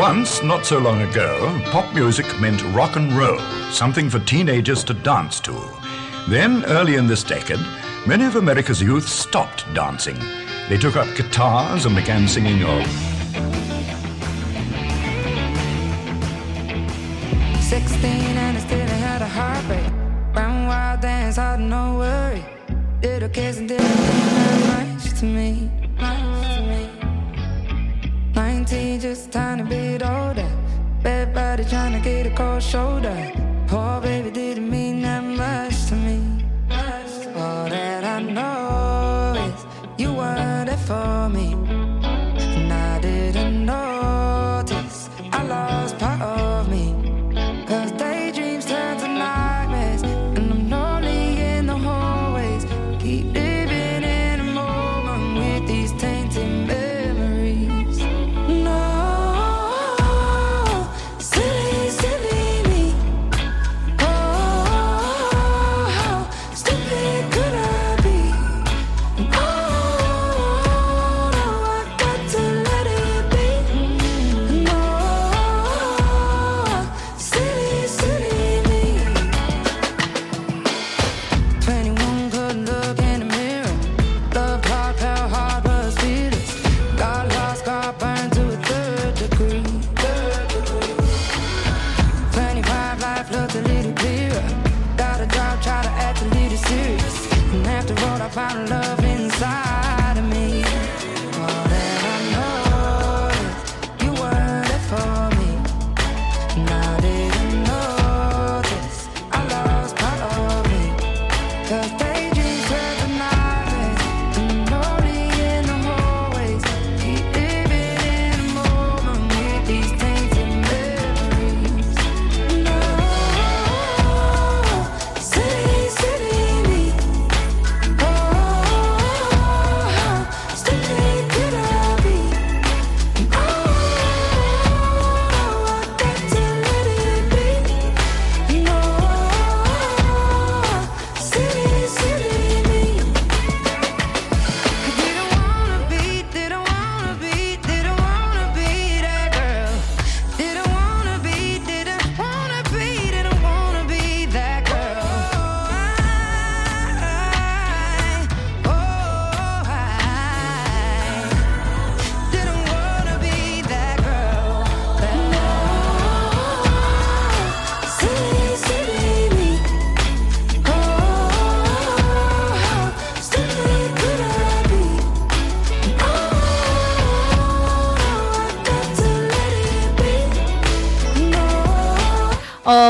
Once, not so long ago, pop music meant rock and roll, something for teenagers to dance to. Then, early in this decade, many of America's youth stopped dancing. They took up guitars and began singing of 16 and I still had a heartbreak. Round wild dance, hard no worry. And didn't mean much to me. Much to me. 19, just a tiny bit older. Bad body trying to get a cold shoulder. Poor baby didn't mean that much to me. All that I know is you were there for me.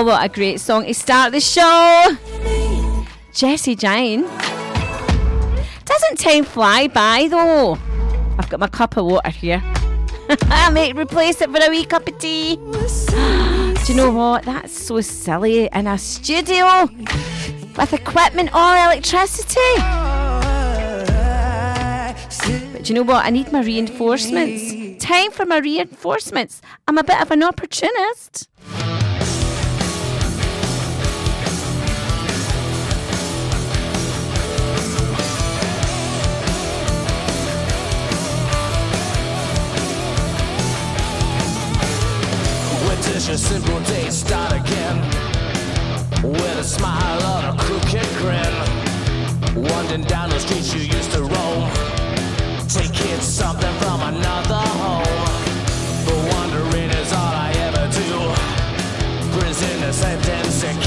Oh, what a great song to start the show. Jessie Jane. Doesn't time fly by though? I've got my cup of water here. I might replace it for a wee cup of tea. Do you know what? That's so silly in a studio with equipment or electricity. But do you know what? I need my reinforcements. Time for my reinforcements. I'm a bit of an opportunist. Your simple day start again? With a smile on a crooked grin. Wandering down the streets you used to roam. Taking something from another home. But wandering is all I ever do. Prisoner sentence and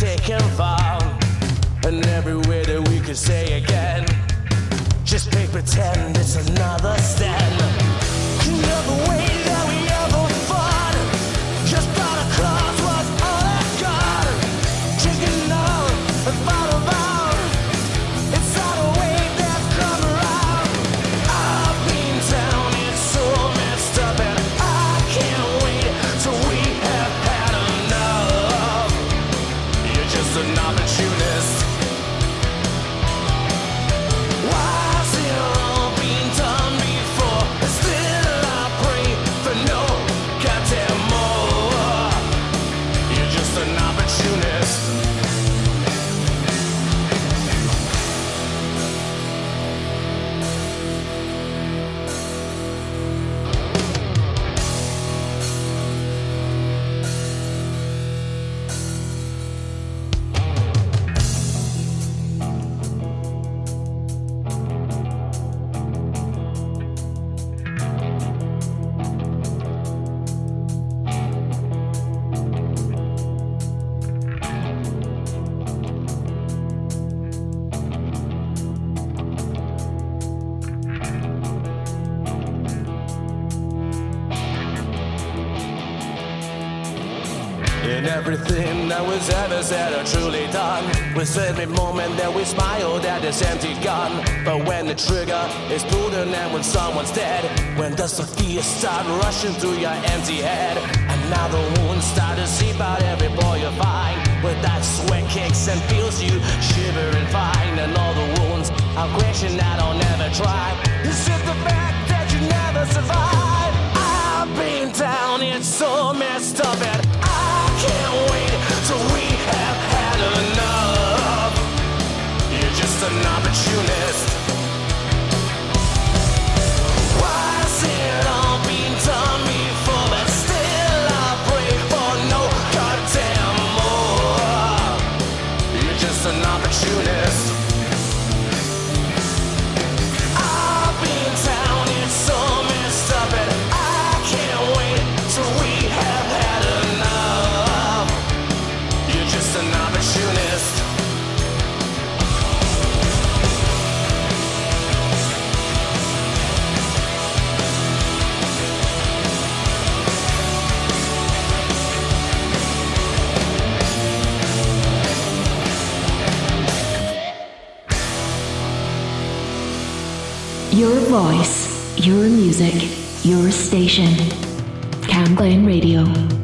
they taken found. And everywhere that we could say again, just pretend it's another stand. This empty gun. But when the trigger is pulled and then when someone's dead, when does the fear start rushing through your empty head? And now the wounds start to seep out every boy you find. With that sweat kicks and feels you shivering fine, and all the wounds are question that I'll never try. Is it the fact that you never survive? I've been down, it's so messed up, voice, your music, your station. Cam Glen Radio.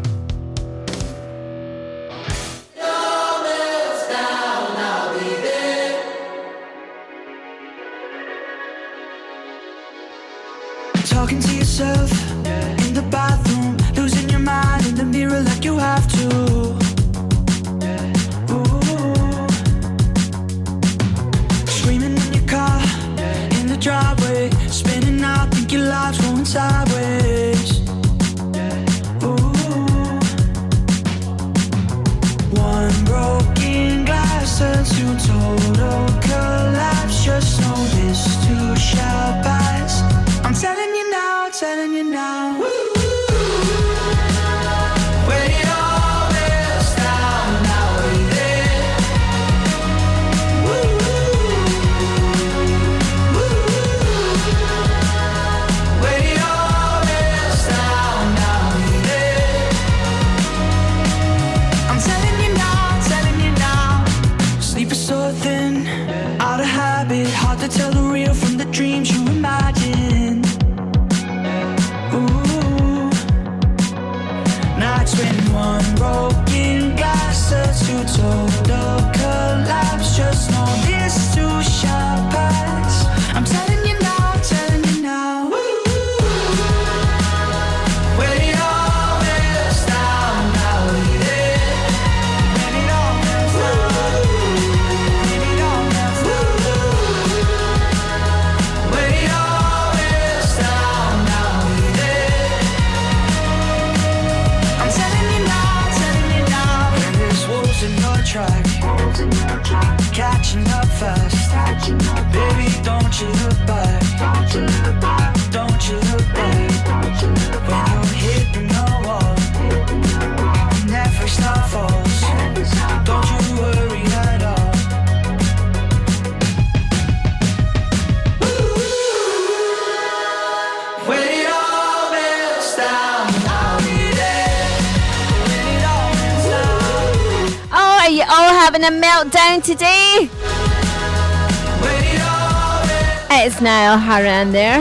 Horan there.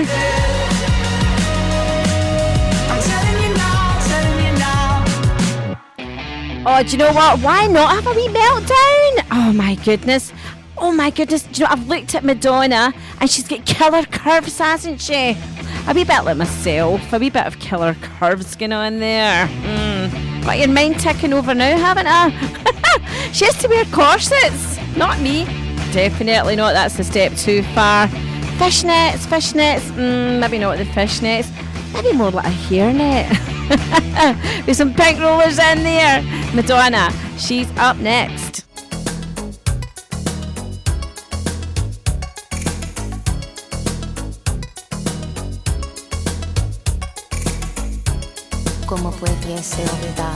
I'm telling you now, telling you now. Oh, do you know what? Why not have a wee meltdown? Oh my goodness. Oh my goodness. Do you know, I've looked at Madonna and she's got killer curves, hasn't she? A wee bit like myself. A wee bit of killer curves going on there. Mm. Got your mind ticking over now, haven't I? she has to wear corsets. Not me. Definitely not. That's a step too far. Fishnets, fishnets. Mm, maybe not the fishnets. Maybe more like a hairnet. With some pink rollers in there. Madonna, she's up next. ¿Cómo pudiese olvidar? Last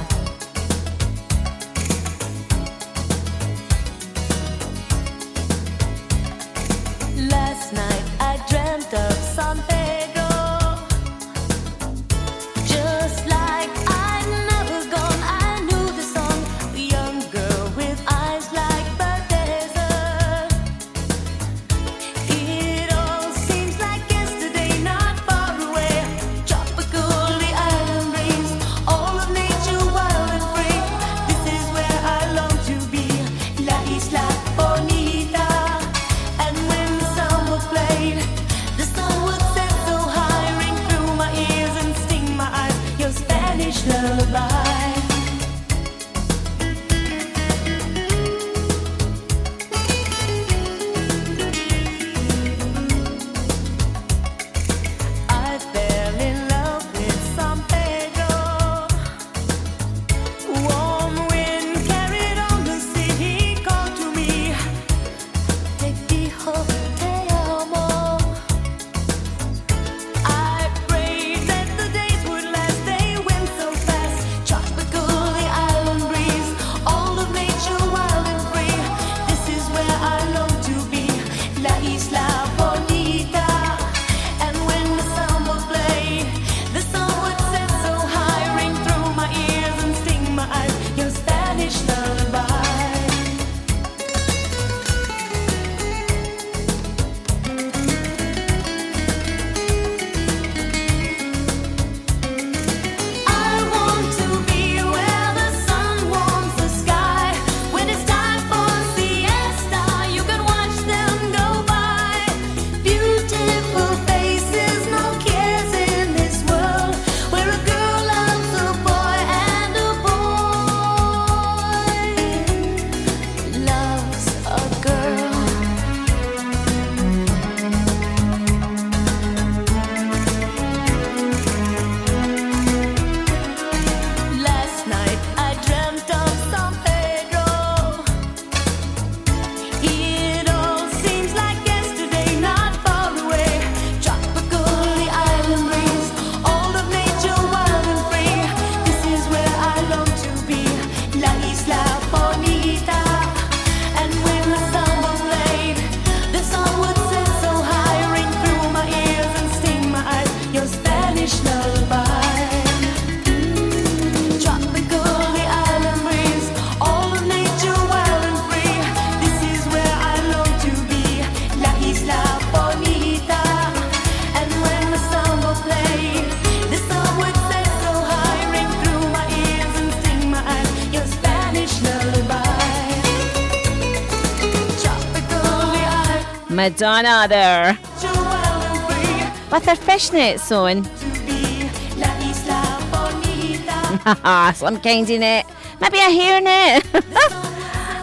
Madonna there nature wild and free. with her fishnets on. To be La Isla Bonita. Some kind in it. Maybe a hairnet.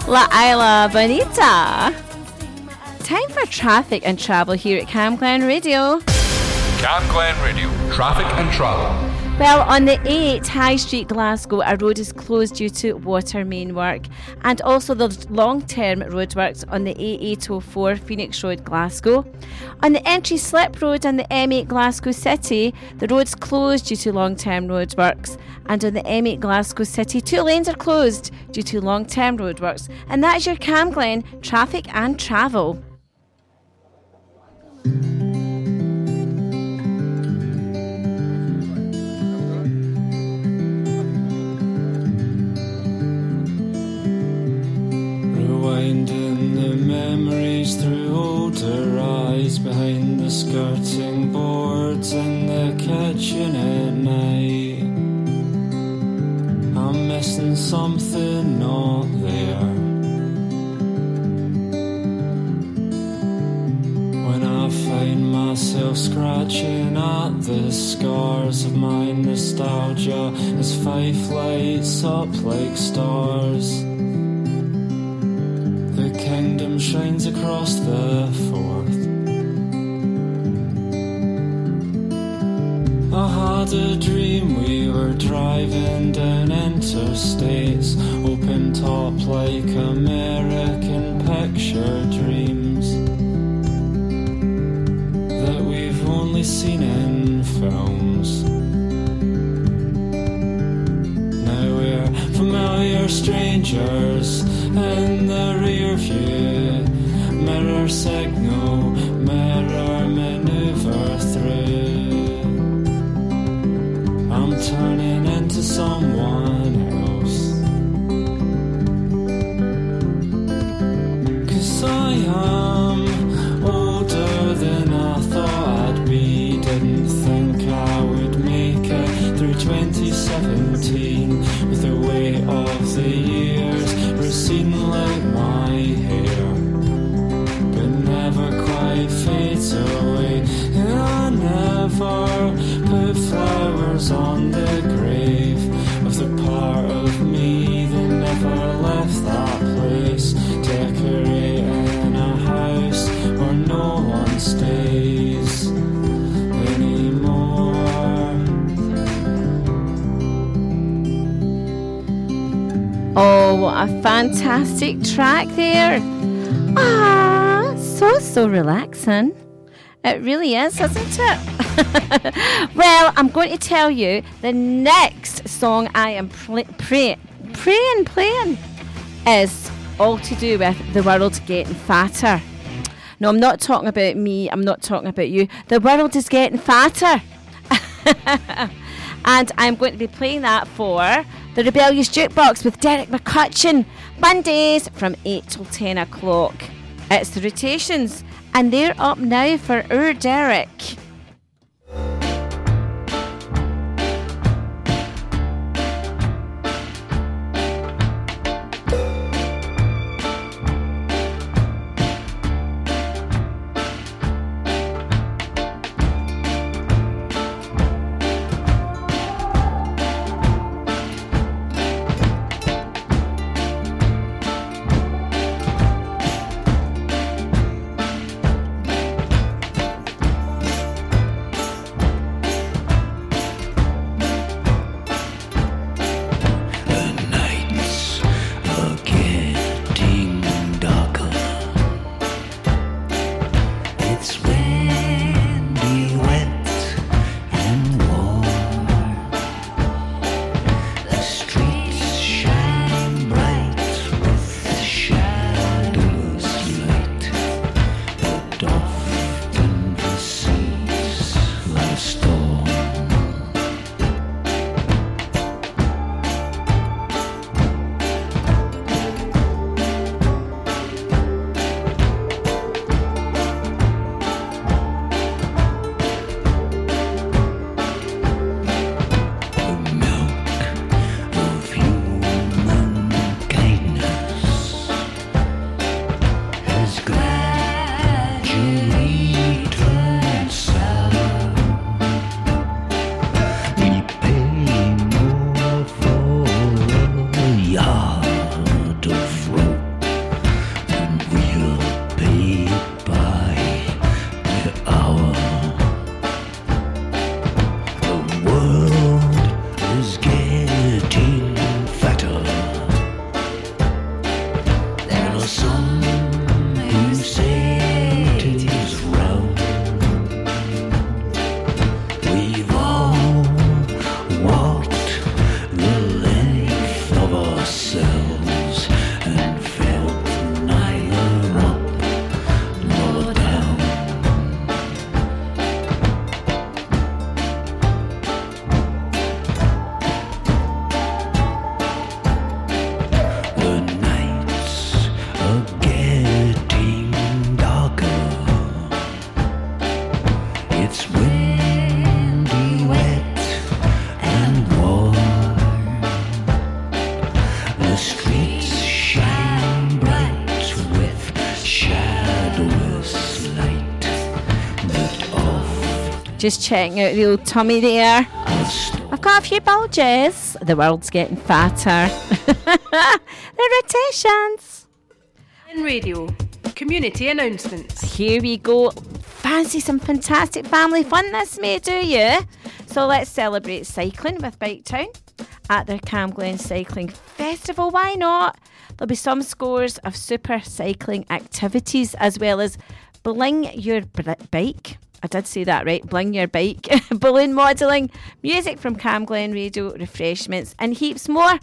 La Isla Bonita. Time for traffic and travel here at Cam Glen Radio. Cam Glen Radio, traffic and travel. Well, on the A8 High Street, Glasgow, a road is closed due to water main work, and also the long-term roadworks on the A804 Phoenix Road, Glasgow. On the entry slip road on the M8 Glasgow City, the road's closed due to long-term roadworks, and on the M8 Glasgow City, two lanes are closed due to long-term roadworks. And that's your Camglen traffic and travel. It really is, isn't it? well, I'm going to tell you the next song I am pl- pray- praying, playing is all to do with the world getting fatter. No, I'm not talking about me. I'm not talking about you. The world is getting fatter. and I'm going to be playing that for the Rebellious Jukebox with Derek McCutcheon, Mondays from 8 till 10 o'clock. It's the rotations, and they're up now for our Derek. Just checking out the old tummy there. I've got a few bulges. The world's getting fatter. the rotations. In radio, community announcements. Here we go. Fancy some fantastic family fun this may, do you? So let's celebrate cycling with Bike Town at their Cam Glen Cycling Festival. Why not? There'll be some scores of super cycling activities as well as Bling Your Bike. I did say that right. Bling Your Bike, balloon modelling, music from Cam Glen Radio, refreshments, and heaps more.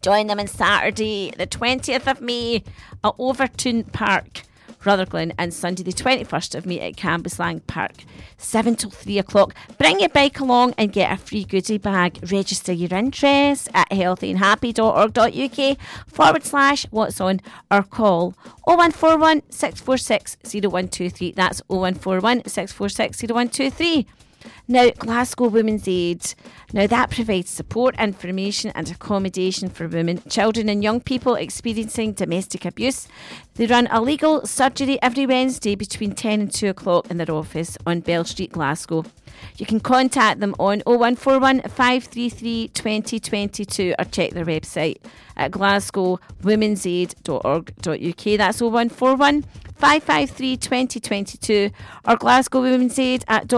Join them on Saturday, the 20th of May at Overton Park, Rutherglen, and Sunday, the 21st of May at Cambuslang Park, 7 till 3 o'clock. Bring your bike along and get a free goodie bag. Register your interest at healthyandhappy.org.uk forward slash what's on or call 0141 646 0123. That's 0141 646 0123. Now, Glasgow Women's Aid. Now, that provides support, information, and accommodation for women, children, and young people experiencing domestic abuse. They run a legal surgery every Wednesday between 10 and 2 o'clock in their office on Bell Street, Glasgow. You can contact them on 0141 533 2022 or check their website at glasgowwomensaid.org.uk. That's 0141 553 2022 or glasgowwomensaid at.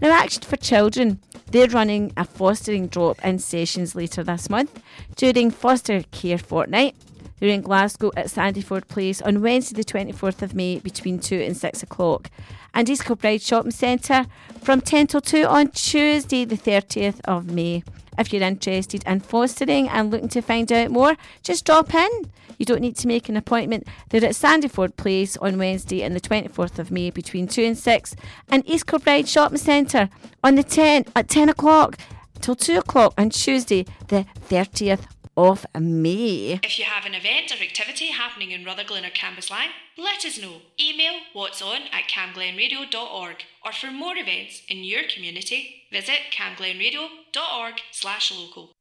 Now, Action for Children, they're running a fostering drop in sessions later this month during Foster Care Fortnight. They're in Glasgow at Sandyford Place on Wednesday, the 24th of May, between 2 and 6 o'clock. And East Kilbride Shopping Centre from 10 till 2 on Tuesday, the 30th of May. If you're interested in fostering and looking to find out more, just drop in. You don't need to make an appointment. They're at Sandyford Place on Wednesday and the 24th of May between 2 and 6 and East Kilbride Shopping Centre on the 10 at 10 o'clock till 2 o'clock on Tuesday, the 30th of May. If you have an event or activity happening in Rutherglen or Cambuslang, let us know. Email what's on at camglenradio.org or for more events in your community, visit camglenradio.org slash local.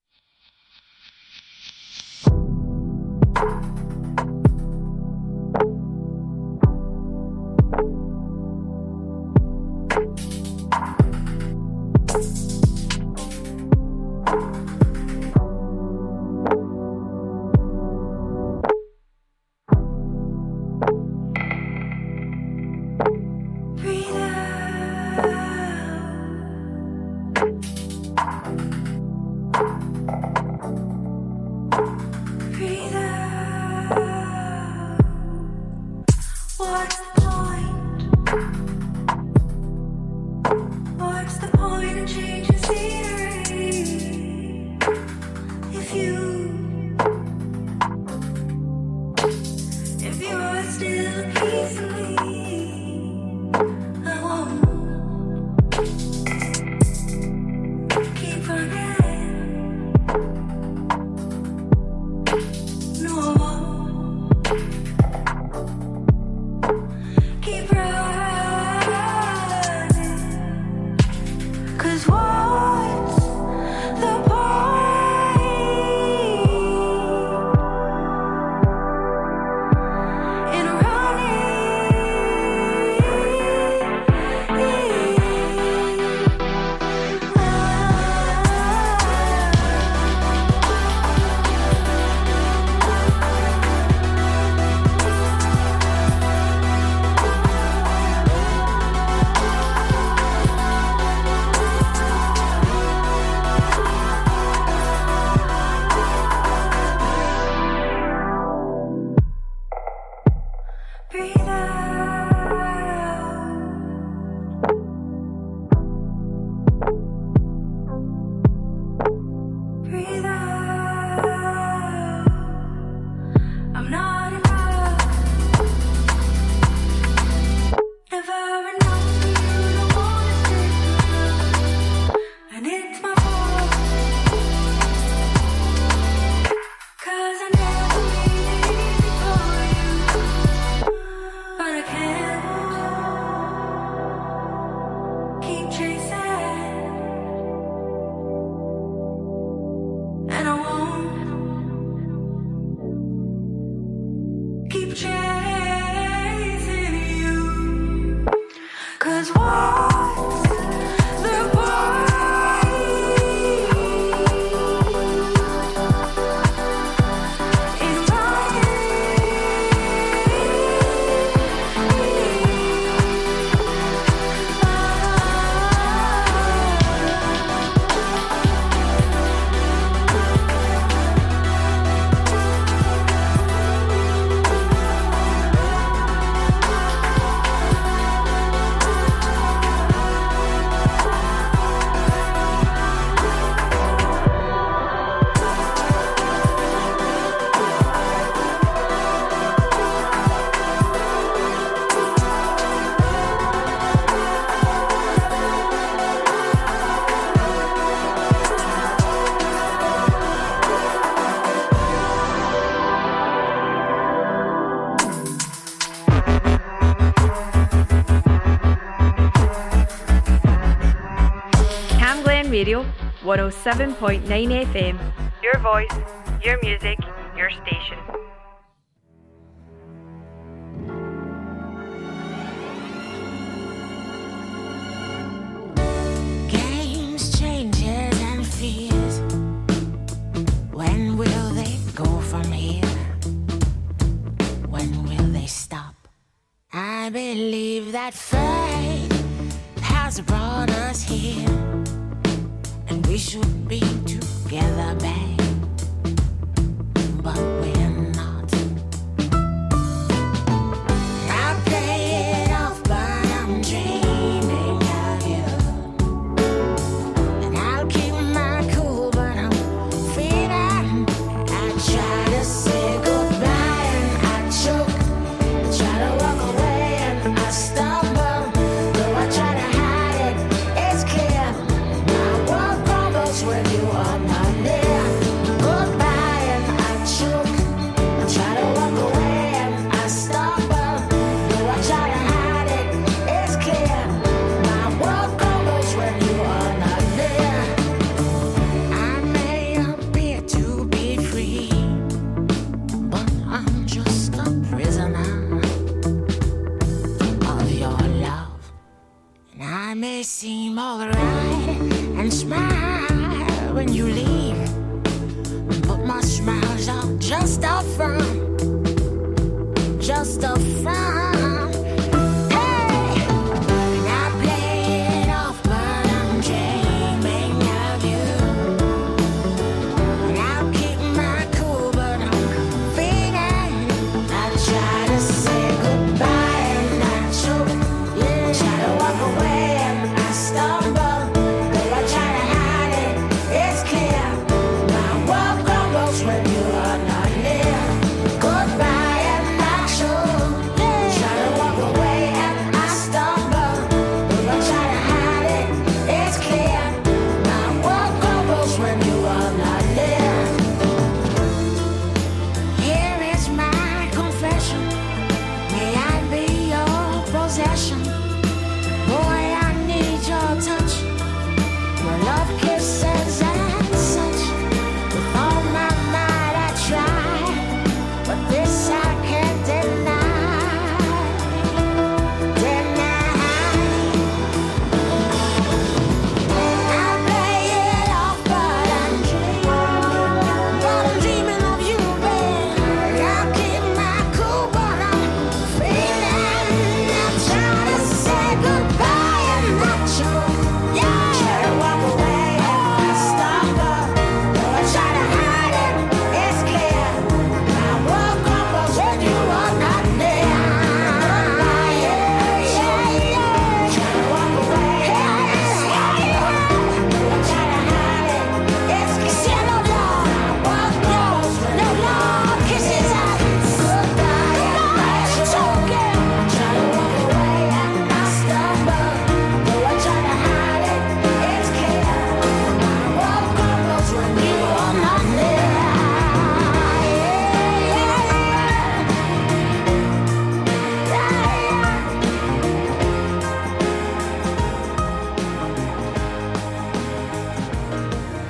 107.9 FM. Your voice, your music, your station.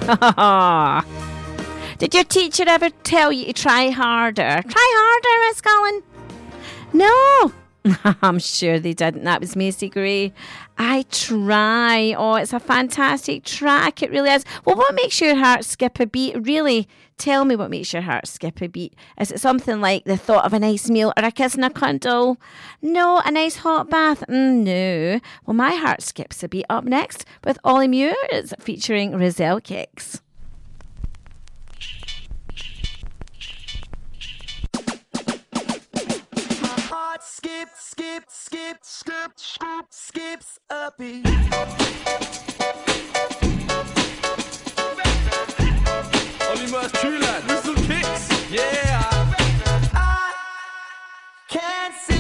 Did your teacher ever tell you to try harder? Try harder, Miss Collin. No, I'm sure they didn't. That was Macy Gray. I try. Oh, it's a fantastic track. It really is. Well, what makes your heart skip a beat? Really, Tell me what makes your heart skip a beat. Is it something like the thought of a nice meal or a kiss and a cuddle? No, a nice hot bath? Mm, no. Well, my heart skips a beat up next with Olly Murs featuring Rizzle Kicks. skip, skip, skip, skip, skip, skips a beat. famous tree lad with some kicks. Yeah. I can't see.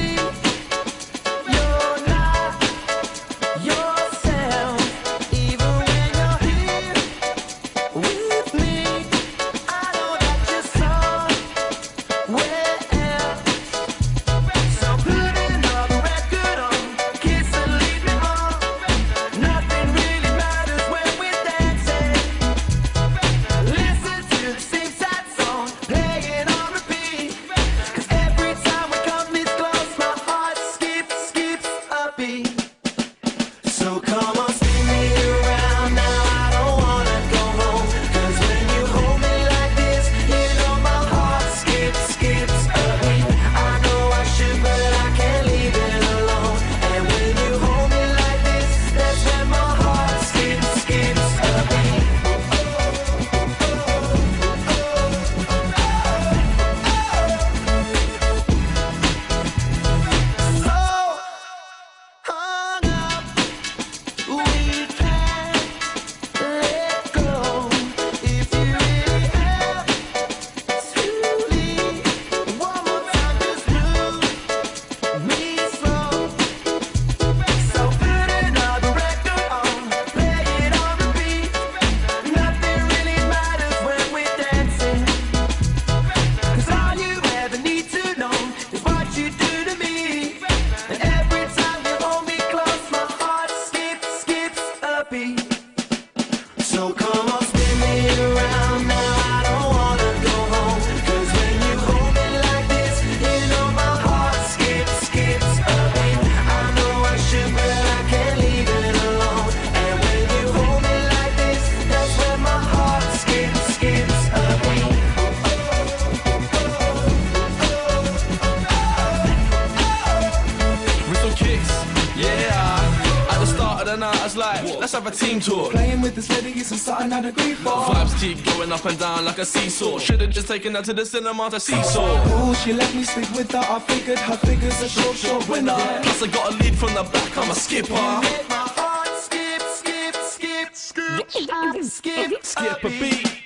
Seesaw. Should've just taken her to the cinema to seesaw. Ooh, she let me sleep with her. I figured her figure's a short, short winner. Plus I got a lead from the back, I'm a skipper. Make my heart skip, skip, skip, skip, skip, Skip a beat.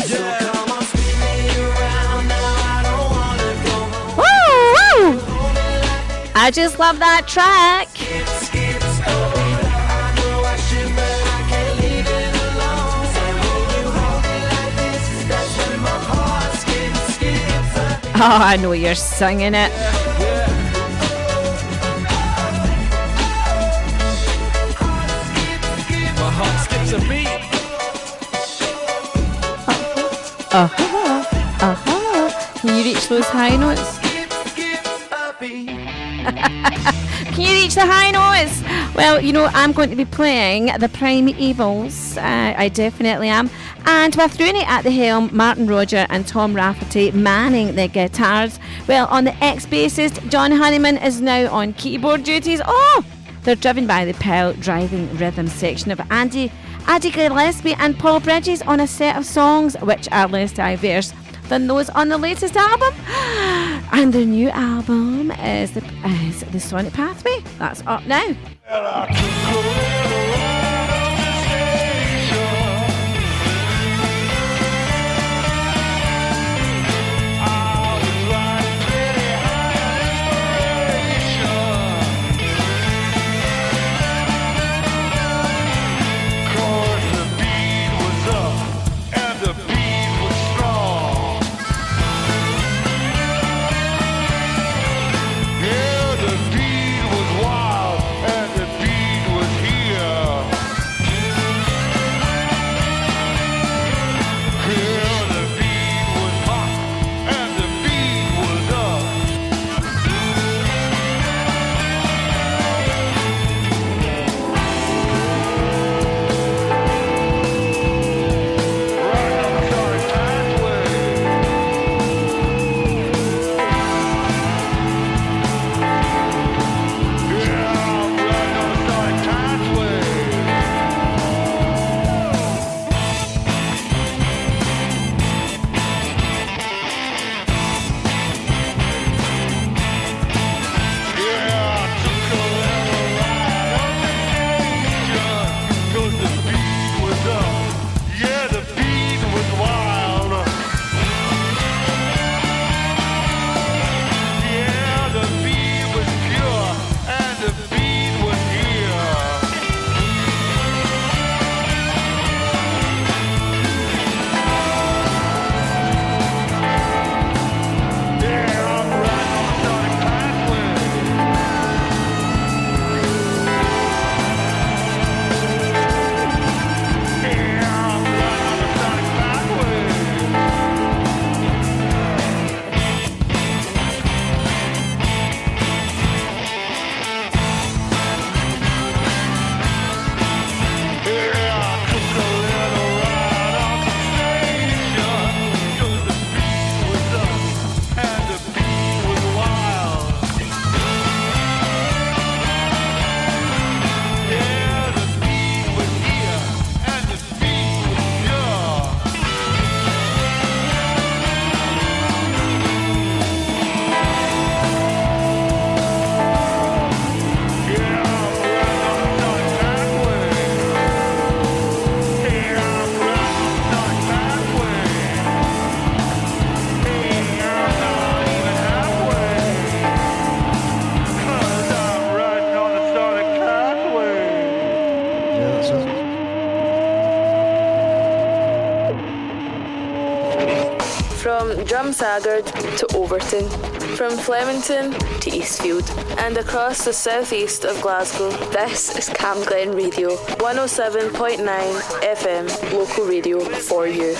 So come on, spin me around now. I don't wanna go home. Woo! woo. I just love that track. Oh, I know you're singing it. A beat. Uh-huh. Uh-huh. Can you reach those high notes? Can you reach the high notes? Well, you know, I'm going to be playing the Primevals. Uh, I definitely am. And with Rooney at the helm, Martin Roger and Tom Rafferty manning the guitars. Well, on the ex bassist, John Honeyman is now on keyboard duties. Oh! They're driven by the Pearl driving rhythm section of Andy, Andy Gillespie and Paul Bridges on a set of songs which are less diverse than those on the latest album. And the new album is the, is the Sonic Pathway. That's up now. From Drumsagard to Overton, from Flemington to Eastfield, and across the southeast of Glasgow, this is Cam Glen Radio, 107.9 FM, local radio for you.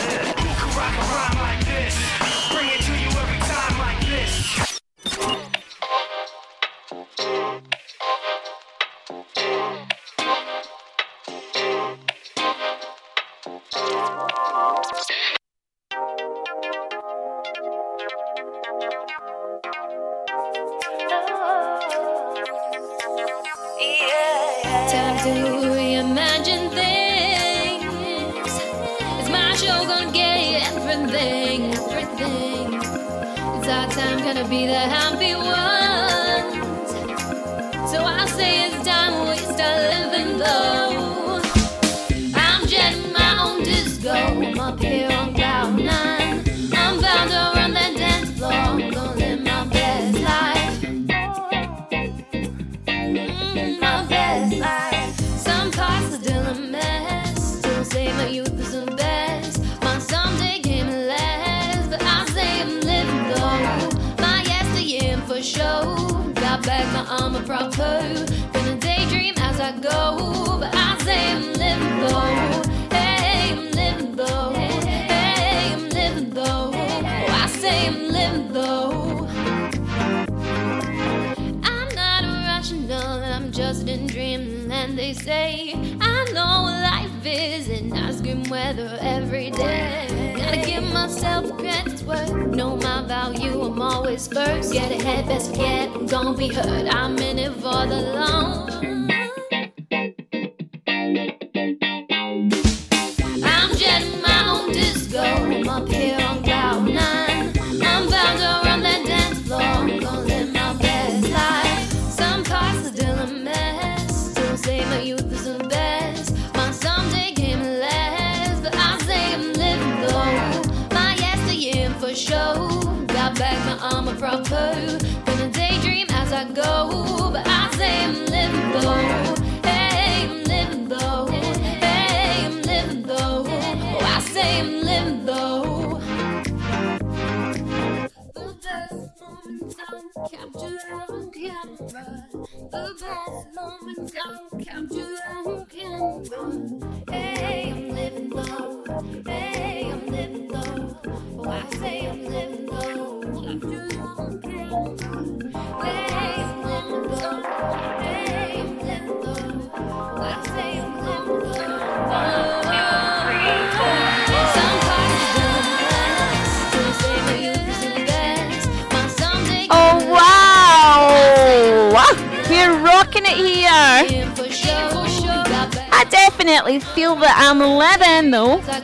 No, though.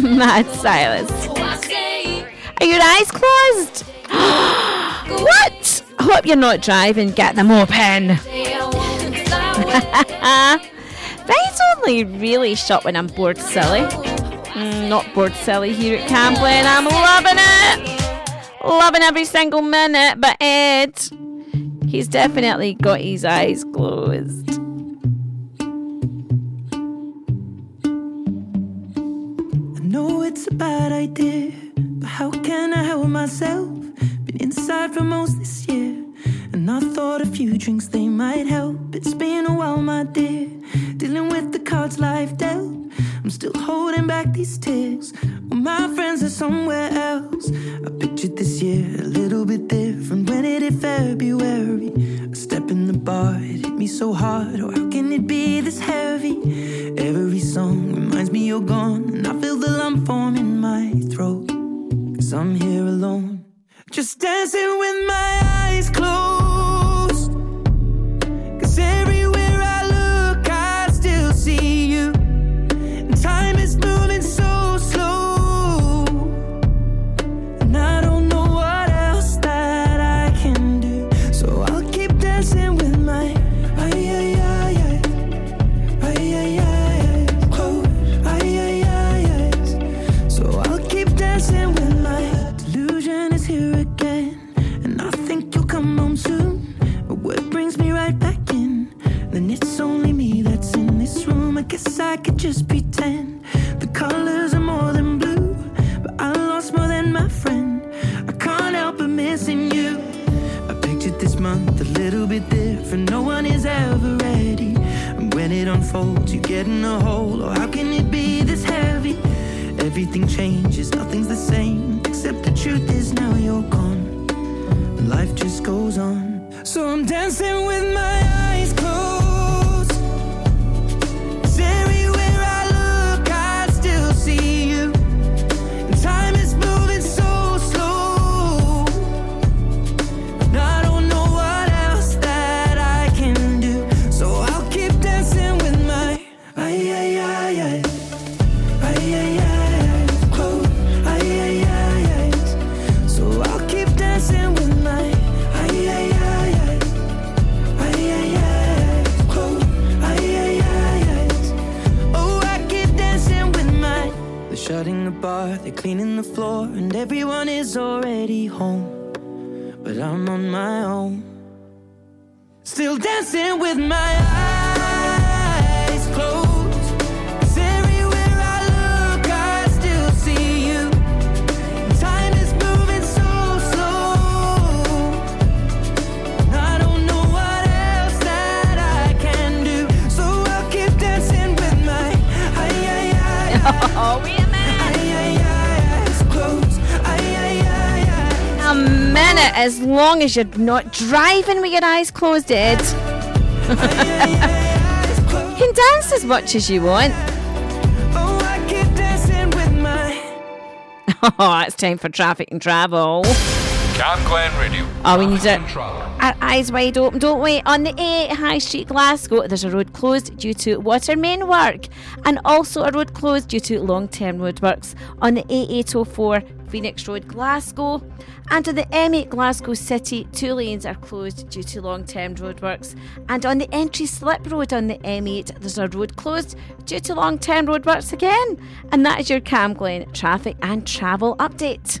Matt Silas. Are your eyes closed? what? Hope you're not driving. Get them open. That's only really shot when I'm bored silly. Mm, not bored silly here at Cam Glen. I'm loving it. Loving every single minute. But Ed, he's definitely got his eyes But how can I help myself? Been inside for most this year. And I thought a few drinks they might help. It's been a while, my dear. Dealing with the cards life dealt. I'm still holding back these tears. All my friends are somewhere else. I pictured this year a little bit different. When it hit February, a step in the bar, it hit me so hard. Or oh, how can it be this heavy? Every song reminds me you're gone, and I feel the lump forming I'm here alone, just dancing with my eyes closed. just everyone as long as you're not driving with your eyes closed, Ed. you can dance as much as you want. Oh, I keep dancing with my. It's time for traffic and travel. Cam Glen Radio. Oh, we need it. Our eyes wide open, don't we? On the A High Street, Glasgow, there's a road closed due to water main work, and also a road closed due to long-term roadworks on the A804 Phoenix Road, Glasgow, and on the M8 Glasgow City, two lanes are closed due to long-term roadworks, and on the entry slip road on the M8, there's a road closed due to long-term roadworks again, and that is your Cam Glen traffic and travel update.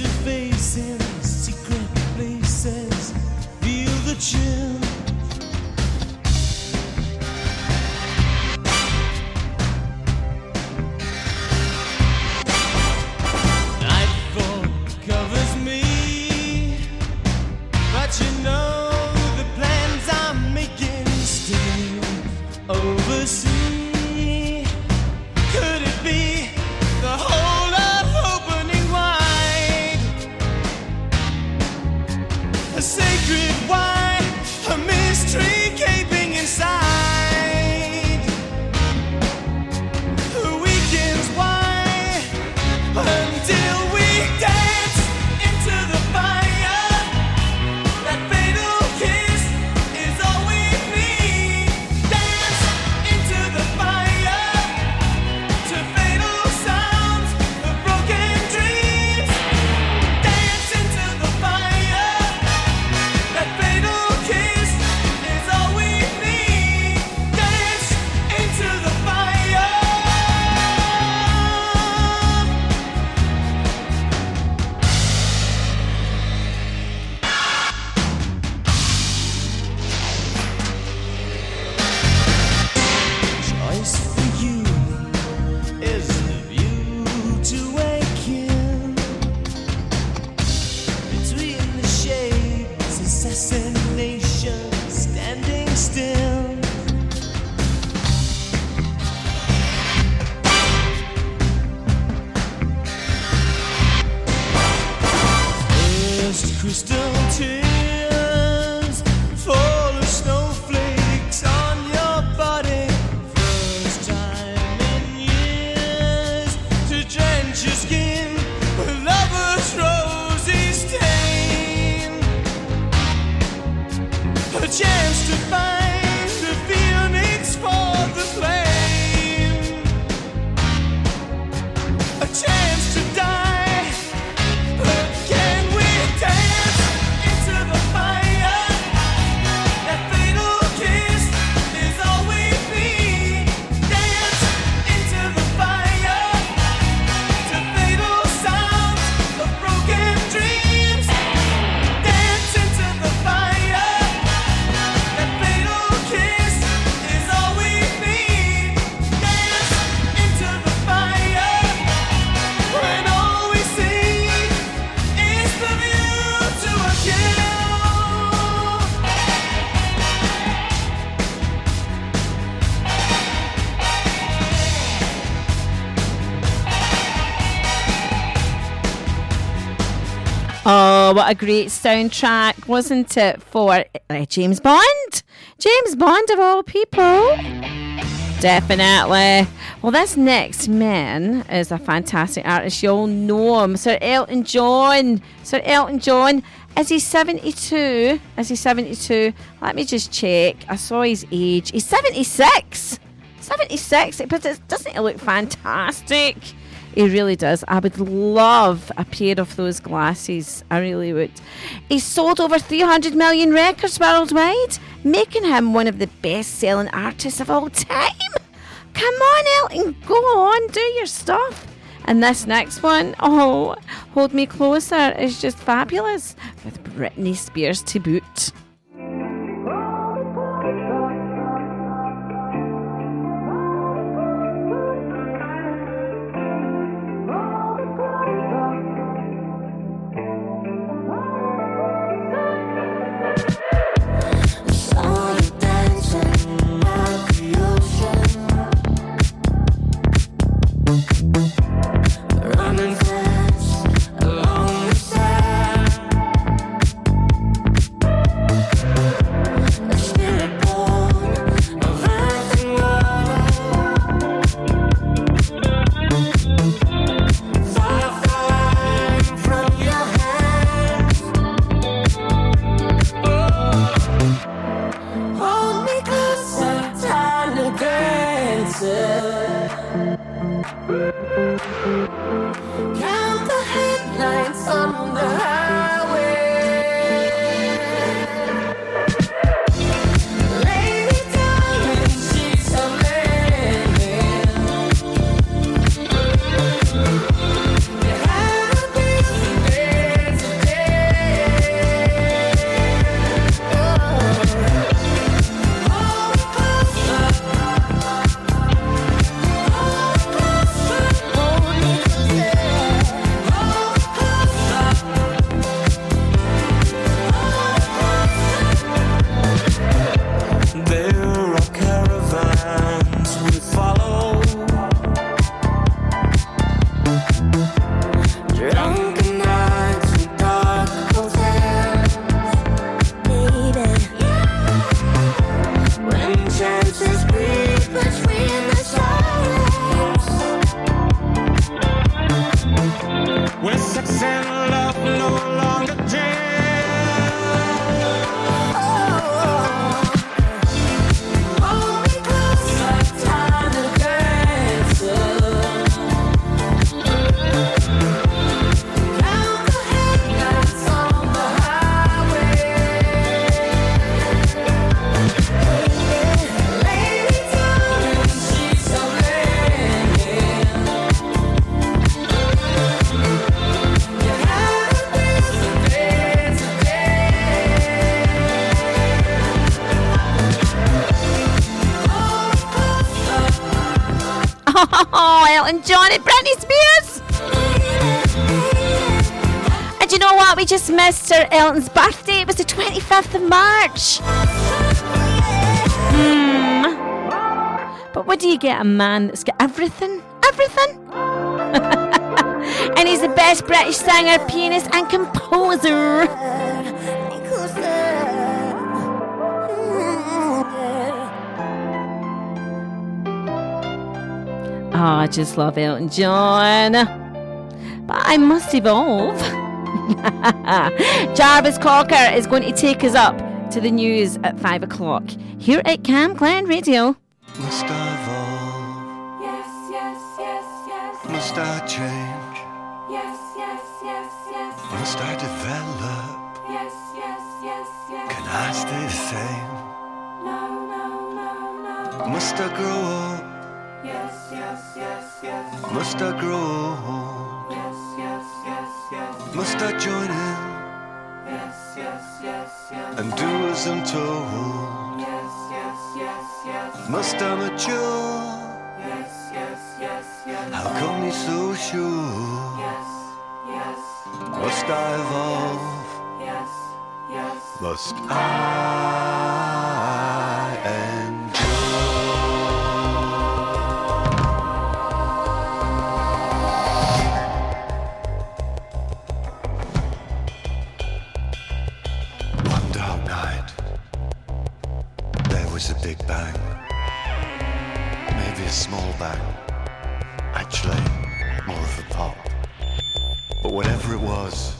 Face to What a great soundtrack, wasn't it, for uh, James Bond? James Bond, of all people. Definitely. Well, this next man is a fantastic artist. You all know him. Sir Elton John. Sir Elton John. Is he 72? Is he 72? Let me just check. I saw his age. He's 76. 76. But doesn't he look fantastic? He really does. I would love a pair of those glasses. I really would. He's sold over 300 million records worldwide, making him one of the best selling artists of all time. Come on, Elton, go on, do your stuff. And this next one, oh, Hold Me Closer, is just fabulous with Britney Spears to boot. Elton John and Britney Spears. And you know what? We just missed Sir Elton's birthday. It was the 25th of March. Hmm. But what do you get a man that's got everything? Everything? and he's the best British singer, pianist, and composer. Just love Elton John. But I must evolve. Jarvis Cocker is going to take us up to the news at five o'clock here at Cam Glen Radio. Must I evolve? Yes, yes, yes, yes. Must I change? Yes, yes, yes, yes. Must I develop? Yes, yes, yes, yes. Can I stay the same? No, no, no, no. Must I grow up? Must I grow old? Yes, yes, yes, yes. Must I join in Yes, yes, yes, yes. and do as I'm told? Yes, yes, yes, yes. Must I mature? Yes, yes, yes, yes. How come you're so sure? Yes, yes. Must I evolve? Yes, yes. Must I bang. Maybe a small bang. Actually, more of a pop. But whatever it was,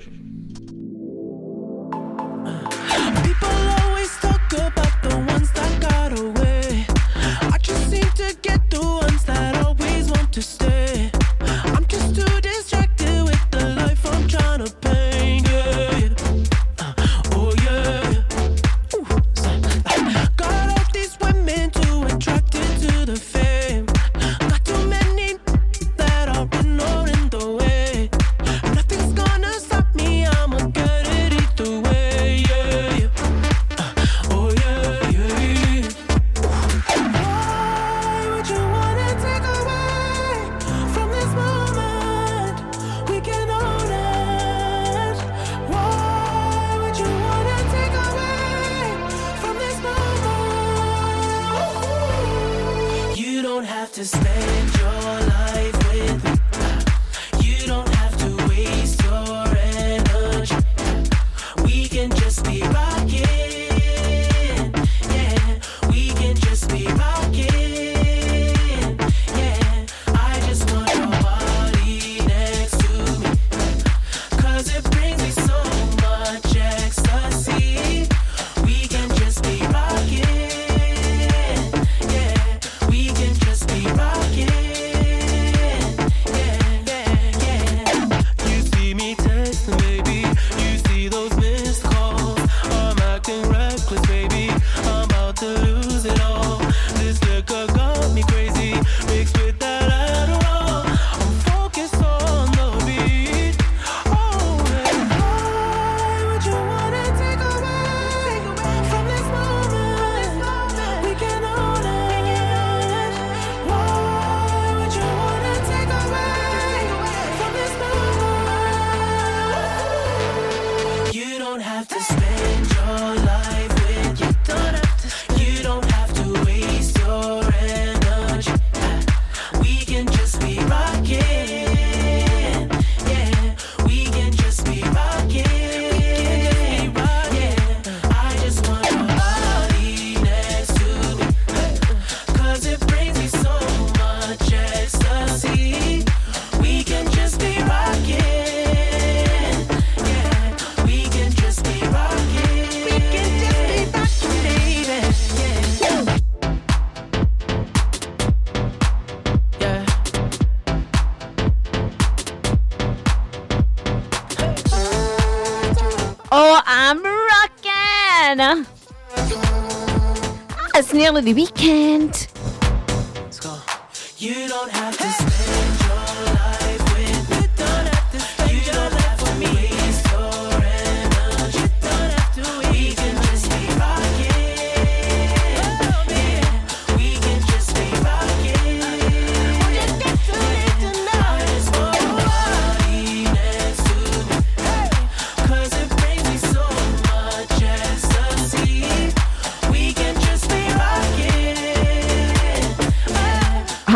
The weekend.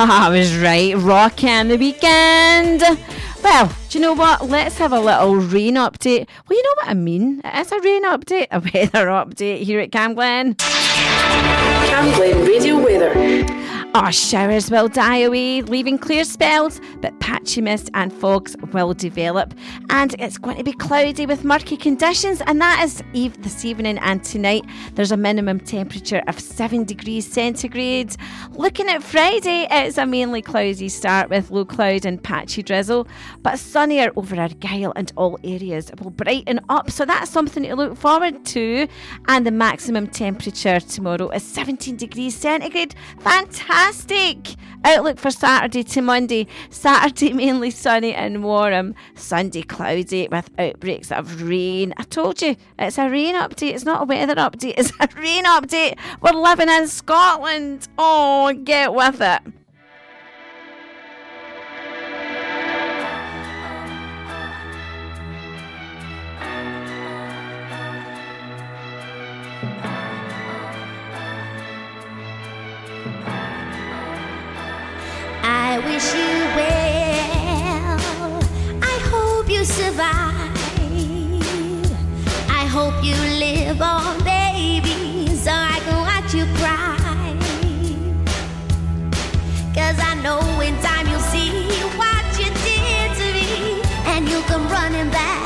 I was right. Rockin' the weekend. Well, do you know what? Let's have a little rain update. Well, you know what I mean. It's a rain update, a weather update here at Cam Glen. Cam Glen Radio Weather. Our showers will die away, leaving clear spells, but patchy mist and fogs will develop. And it's going to be cloudy with murky conditions, and that is eve this evening and tonight. There's a minimum temperature of 7 degrees centigrade. Looking at Friday, it's a mainly cloudy start with low cloud and patchy drizzle, but sunnier over Argyll and all areas will brighten up. So that's something to look forward to. And the maximum temperature tomorrow is 17 degrees centigrade. Fantastic! Outlook for Saturday to Monday. Mainly sunny and warm. Sunday cloudy with outbreaks of rain. I told you, it's a rain update. It's not a weather update. It's a rain update. We're living in Scotland. Oh, get with it. I wish you well. Survive. I hope you live on, baby, so I can watch you cry. Cause I know in time you'll see what you did to me, and you'll come running back.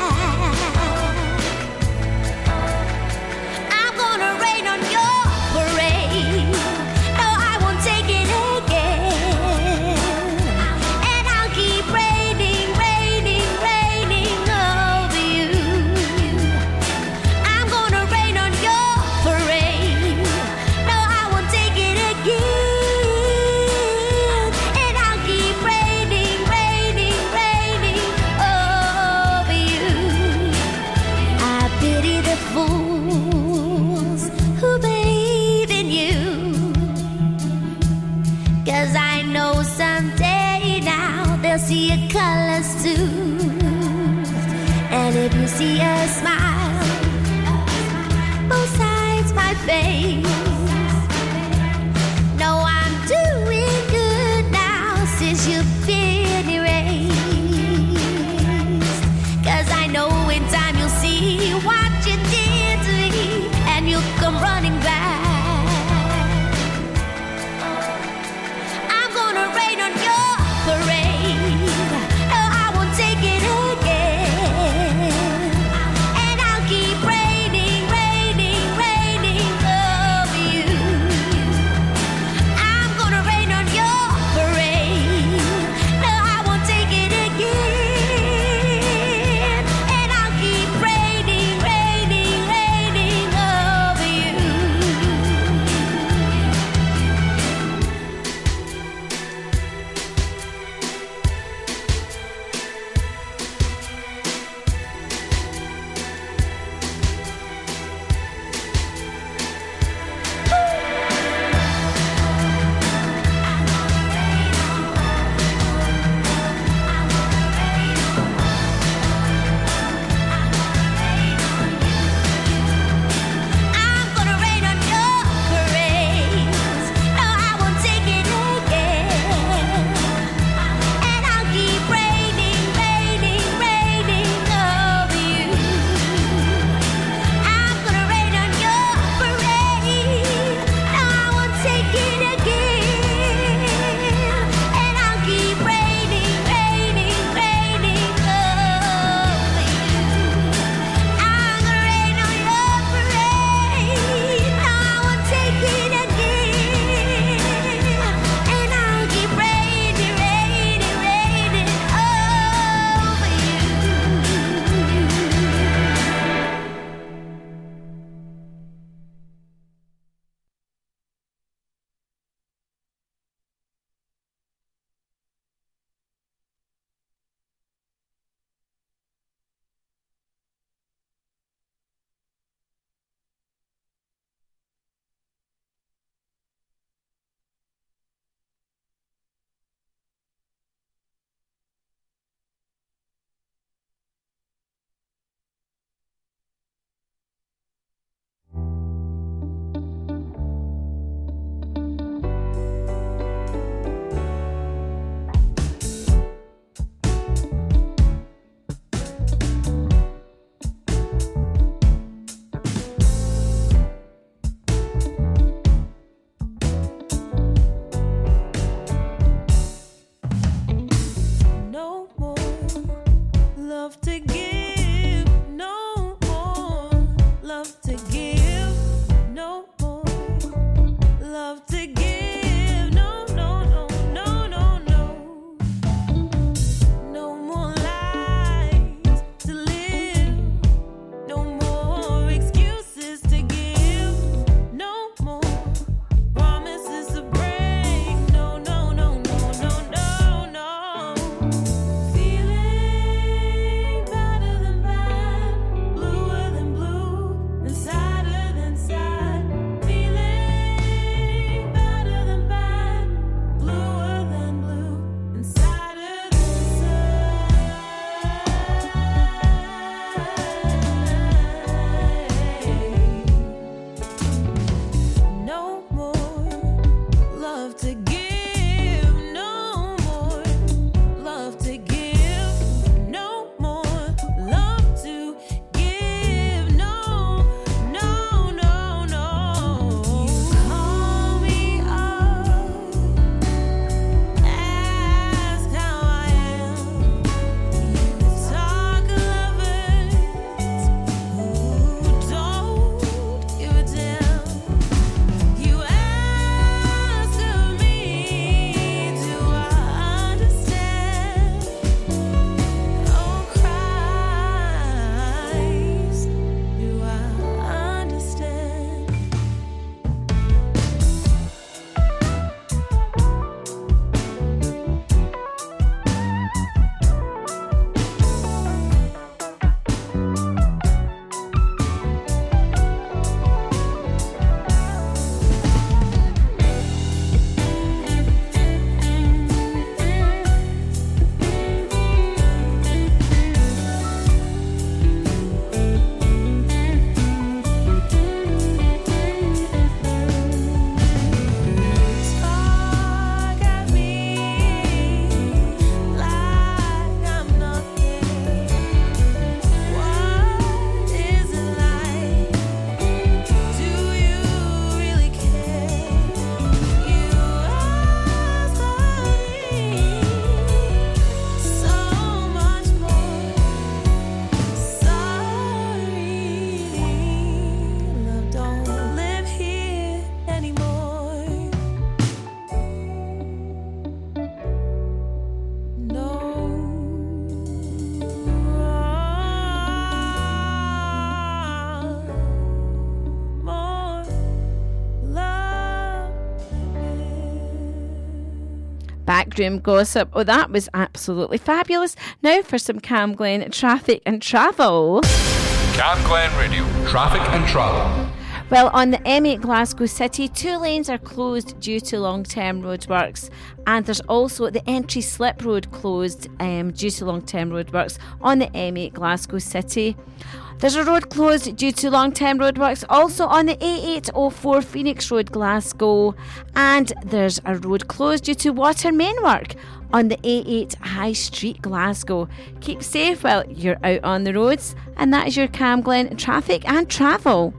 Gossip. Oh, that was absolutely fabulous. Now for some Cam Glen traffic and travel. Cam Glen Radio, traffic and travel. Well, on the M8 Glasgow City, two lanes are closed due to long term roadworks, and there's also the entry slip road closed um, due to long term roadworks on the M8 Glasgow City. There's a road closed due to long term roadworks also on the A804 Phoenix Road, Glasgow, and there's a road closed due to water main work on the A8 High Street, Glasgow. Keep safe while you're out on the roads, and that is your Cam Glen traffic and travel.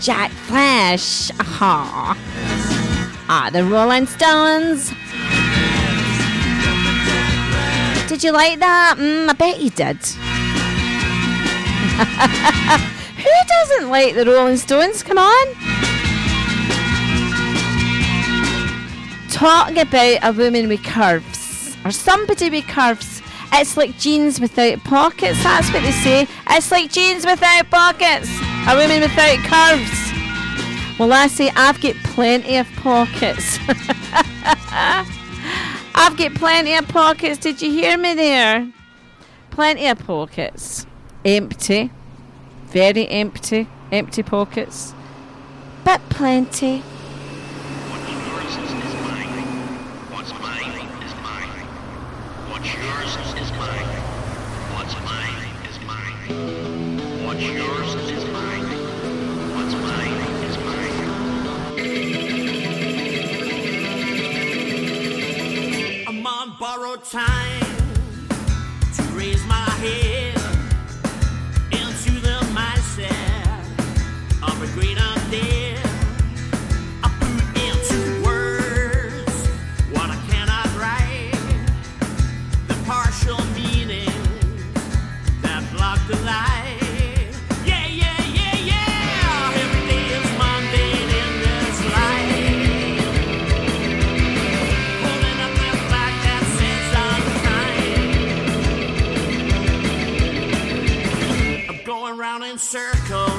Jack Flash. Aha. Ah, the Rolling Stones. Did you like that? Mm, I bet you did. Who doesn't like the Rolling Stones? Come on. Talking about a woman with curves, or somebody with curves. It's like jeans without pockets, that's what they say. It's like jeans without pockets. A woman without curves. Well, I say I've got plenty of pockets. I've got plenty of pockets. Did you hear me there? Plenty of pockets. Empty. Very empty. Empty pockets. But plenty. Circles,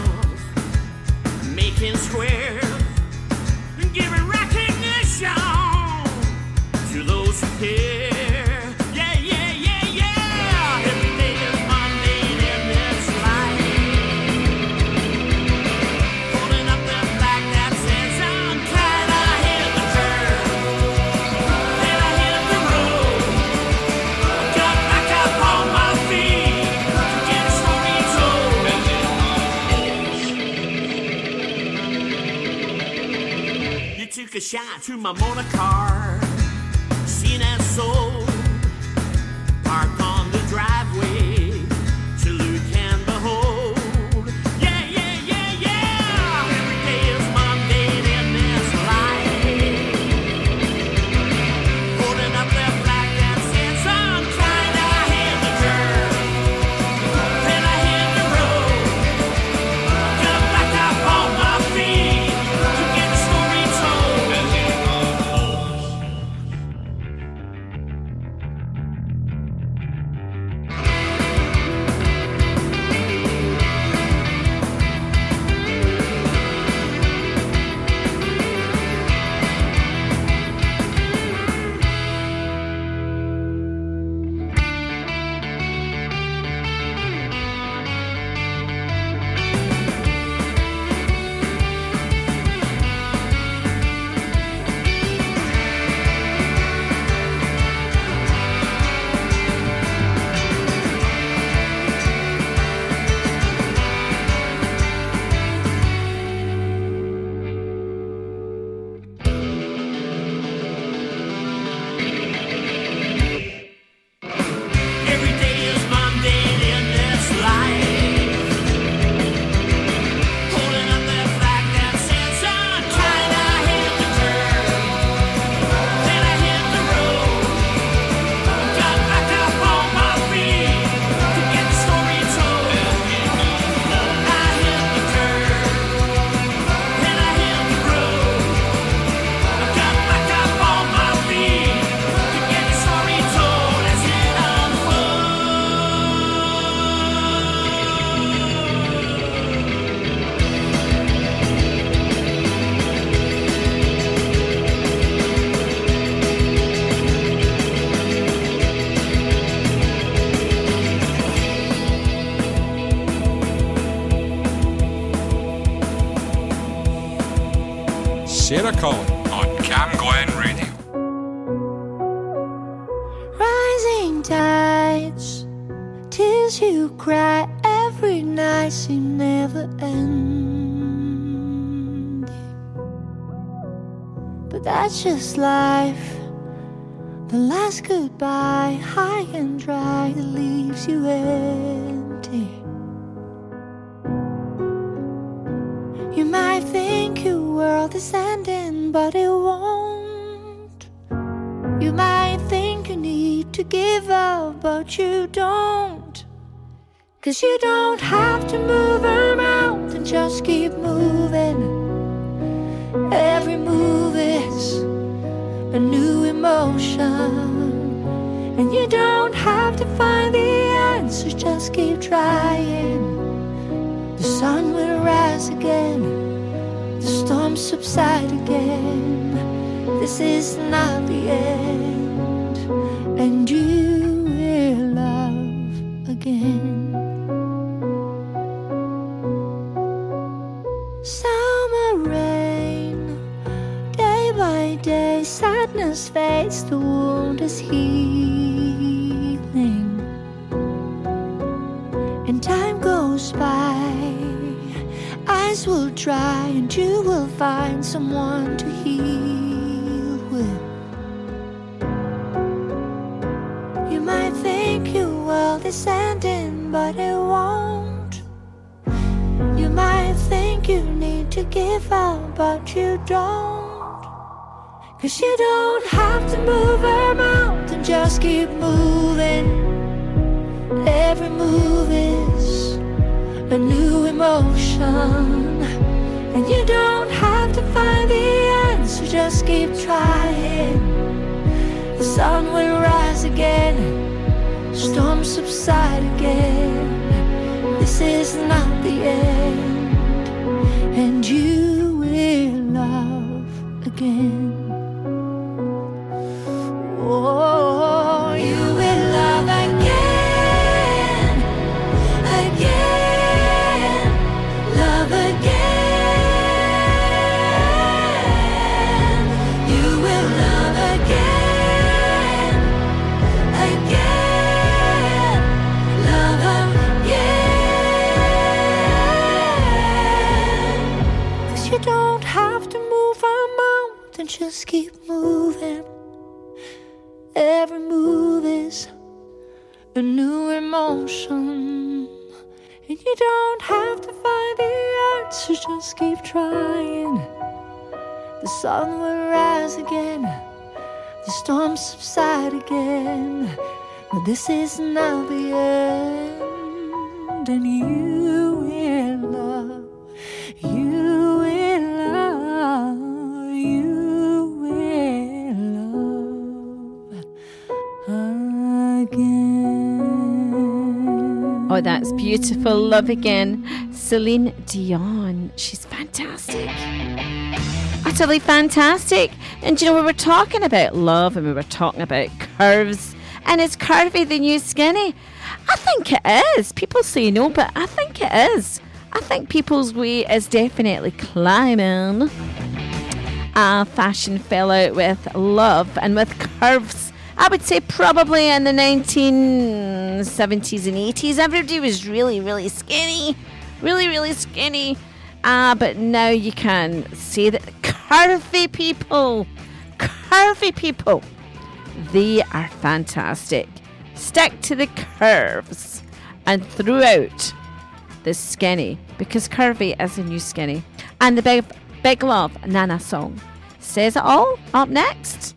to my motor car, Just life. The last goodbye, high and dry, leaves you empty. You might think your world is ending, but it won't. You might think you need to give up, but you don't. Cause you don't have to move And you don't have to find the answers, just keep trying. The sun will rise again, the storm subside again. This is not the end, and you will love again. Summer rain, day by day, sadness fades, the wound is healing. Eyes will dry, and you will find someone to heal with. You might think your world is ending, but it won't. You might think you need to give up, but you don't. Cause you don't have to move a mountain, just keep moving. Every move is a new emotion. And you don't have to find the answer, just keep trying. The sun will rise again, storms subside again. this is not the end, and you will love again. Oh, a new emotion. And you don't have to find the answer, just keep trying. The sun will rise again, the storm subside again. But this is not the end, and you will love, you will love, you will love again. Oh, that's beautiful. Love again. Celine Dion. She's fantastic. Utterly fantastic. And you know, we were talking about love and we were talking about curves. And is curvy the new skinny? I think it is. People say no, but I think it is. I think people's way is definitely climbing. Uh, fashion fell out with love and with curves. I would say probably in the 1970s and 80s, everybody was really, really skinny. Really, really skinny. Uh, but now you can see that curvy people, curvy people, they are fantastic. Stick to the curves and throughout the skinny because curvy is the new skinny. And the big, big love Nana song says it all. Up next.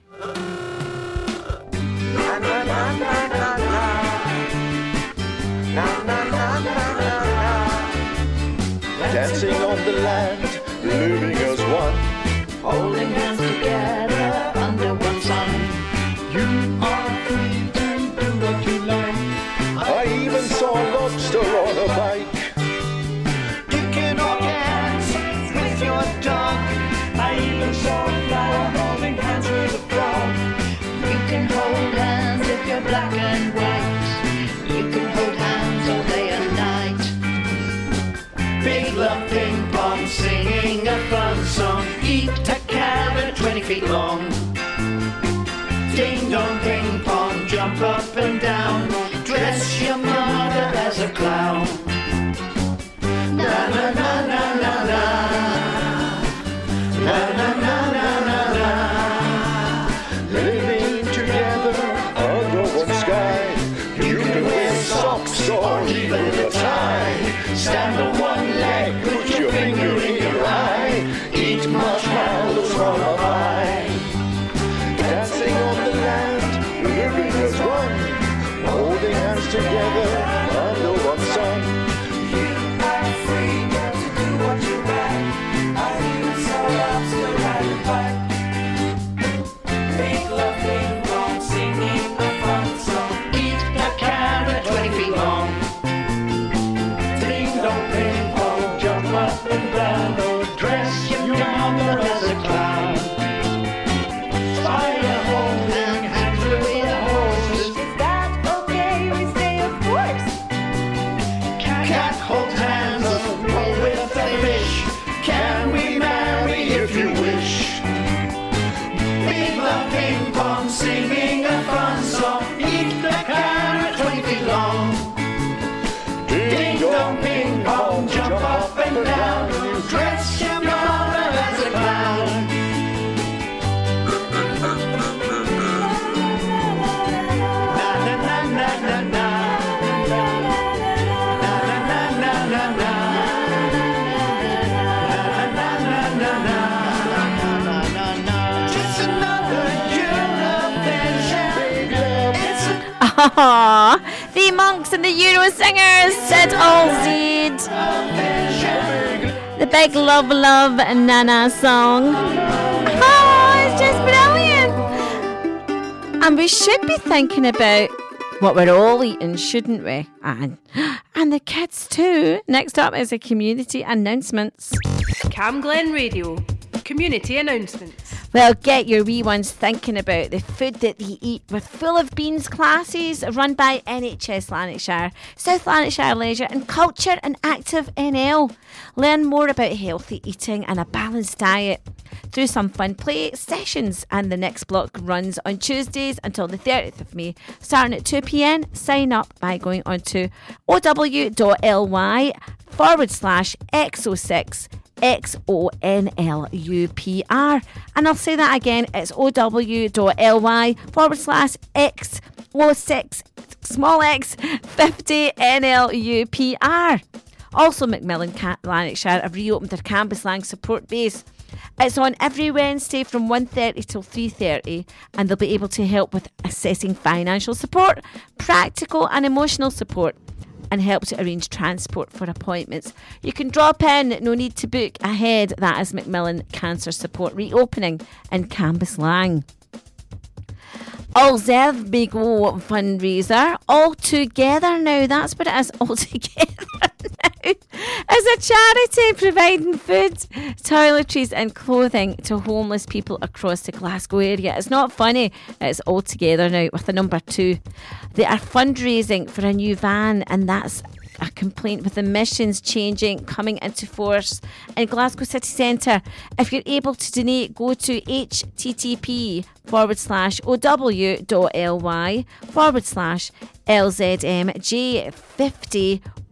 Dancing on the land, living as one. Holding feet long. Ding dong ping pong, jump up and down. Dress your mother as a clown. Na na na na. A Ah, the monks and the Euro singers said all Zed. The big love, love Nana song. Oh, it's just brilliant. And we should be thinking about what we're all eating, shouldn't we? And and the kids too. Next up is a community announcements. Cam Glen Radio. Community announcements. Well, get your wee ones thinking about the food that they eat with Full of Beans classes run by NHS Lanarkshire, South Lanarkshire Leisure and Culture and Active NL. Learn more about healthy eating and a balanced diet through some fun play sessions. And the next block runs on Tuesdays until the 30th of May, starting at 2 pm. Sign up by going on to ow.ly forward slash XO6 X O N L U P R. And I'll say that again it's ow.ly forward slash X O 6 small x 50 NLUPR. Also, Macmillan Lanarkshire have reopened their Cambuslang support base. It's on every Wednesday from 1.30 till 3.30 and they'll be able to help with assessing financial support, practical and emotional support and help to arrange transport for appointments. You can drop in, no need to book ahead. That is Macmillan Cancer Support reopening in Cambuslang. All Zev Big O fundraiser all together now. That's what it is all together As a charity providing food, toiletries, and clothing to homeless people across the Glasgow area. It's not funny, it's all together now with the number two. They are fundraising for a new van, and that's a complaint with emissions changing coming into force in Glasgow City Centre. If you're able to donate, go to http forward slash ow.ly forward slash lzmj50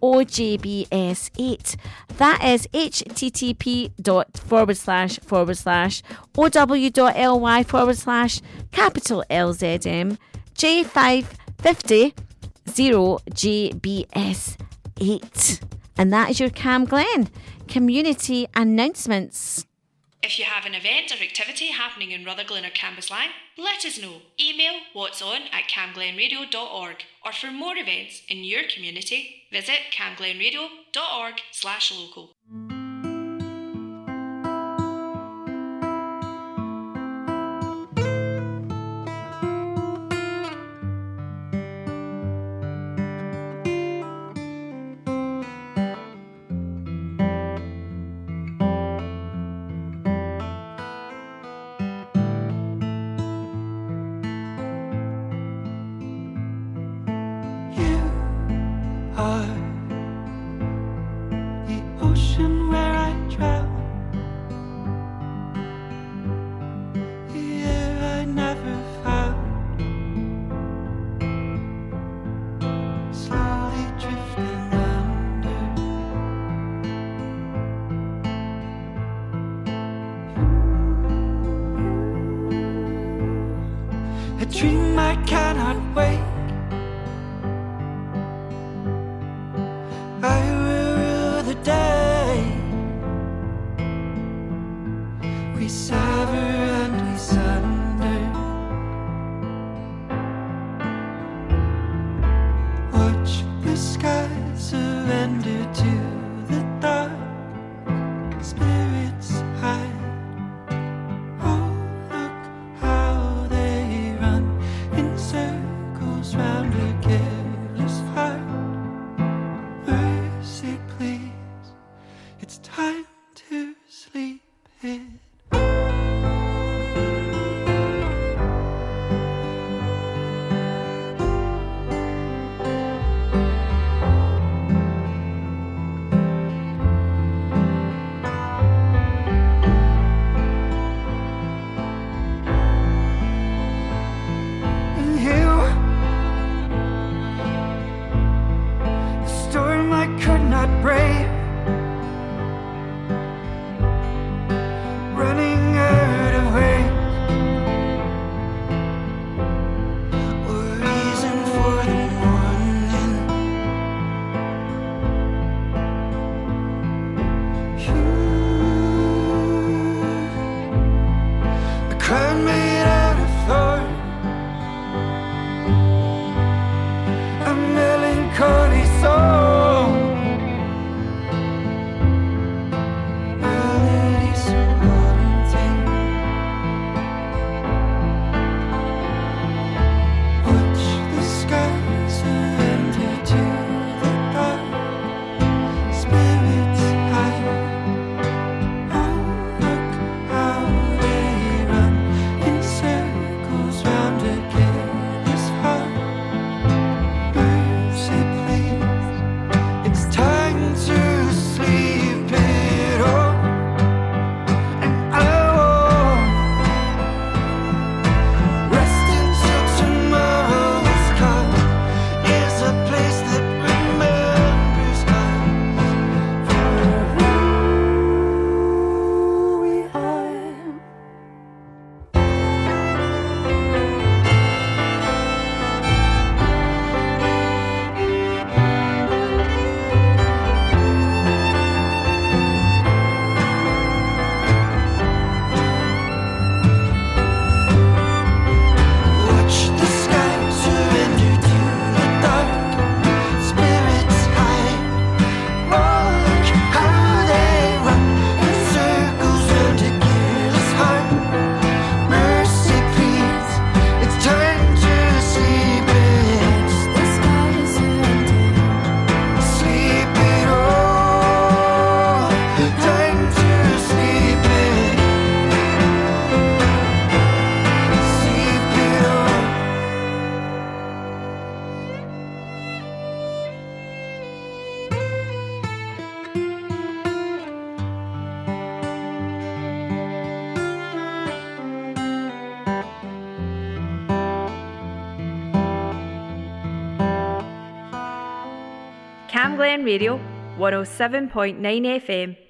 OJBS8. That is http dot forward slash forward slash ow.ly forward slash capital LZM J550 0JBS 8. And that is your Cam Glen community announcements. If you have an event or activity happening in Rutherglen or Cambuslang, let us know. Email what's on at camglenradio.org or for more events in your community, visit camglenradio.org slash local. Radio 107.9 FM.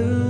Satellite.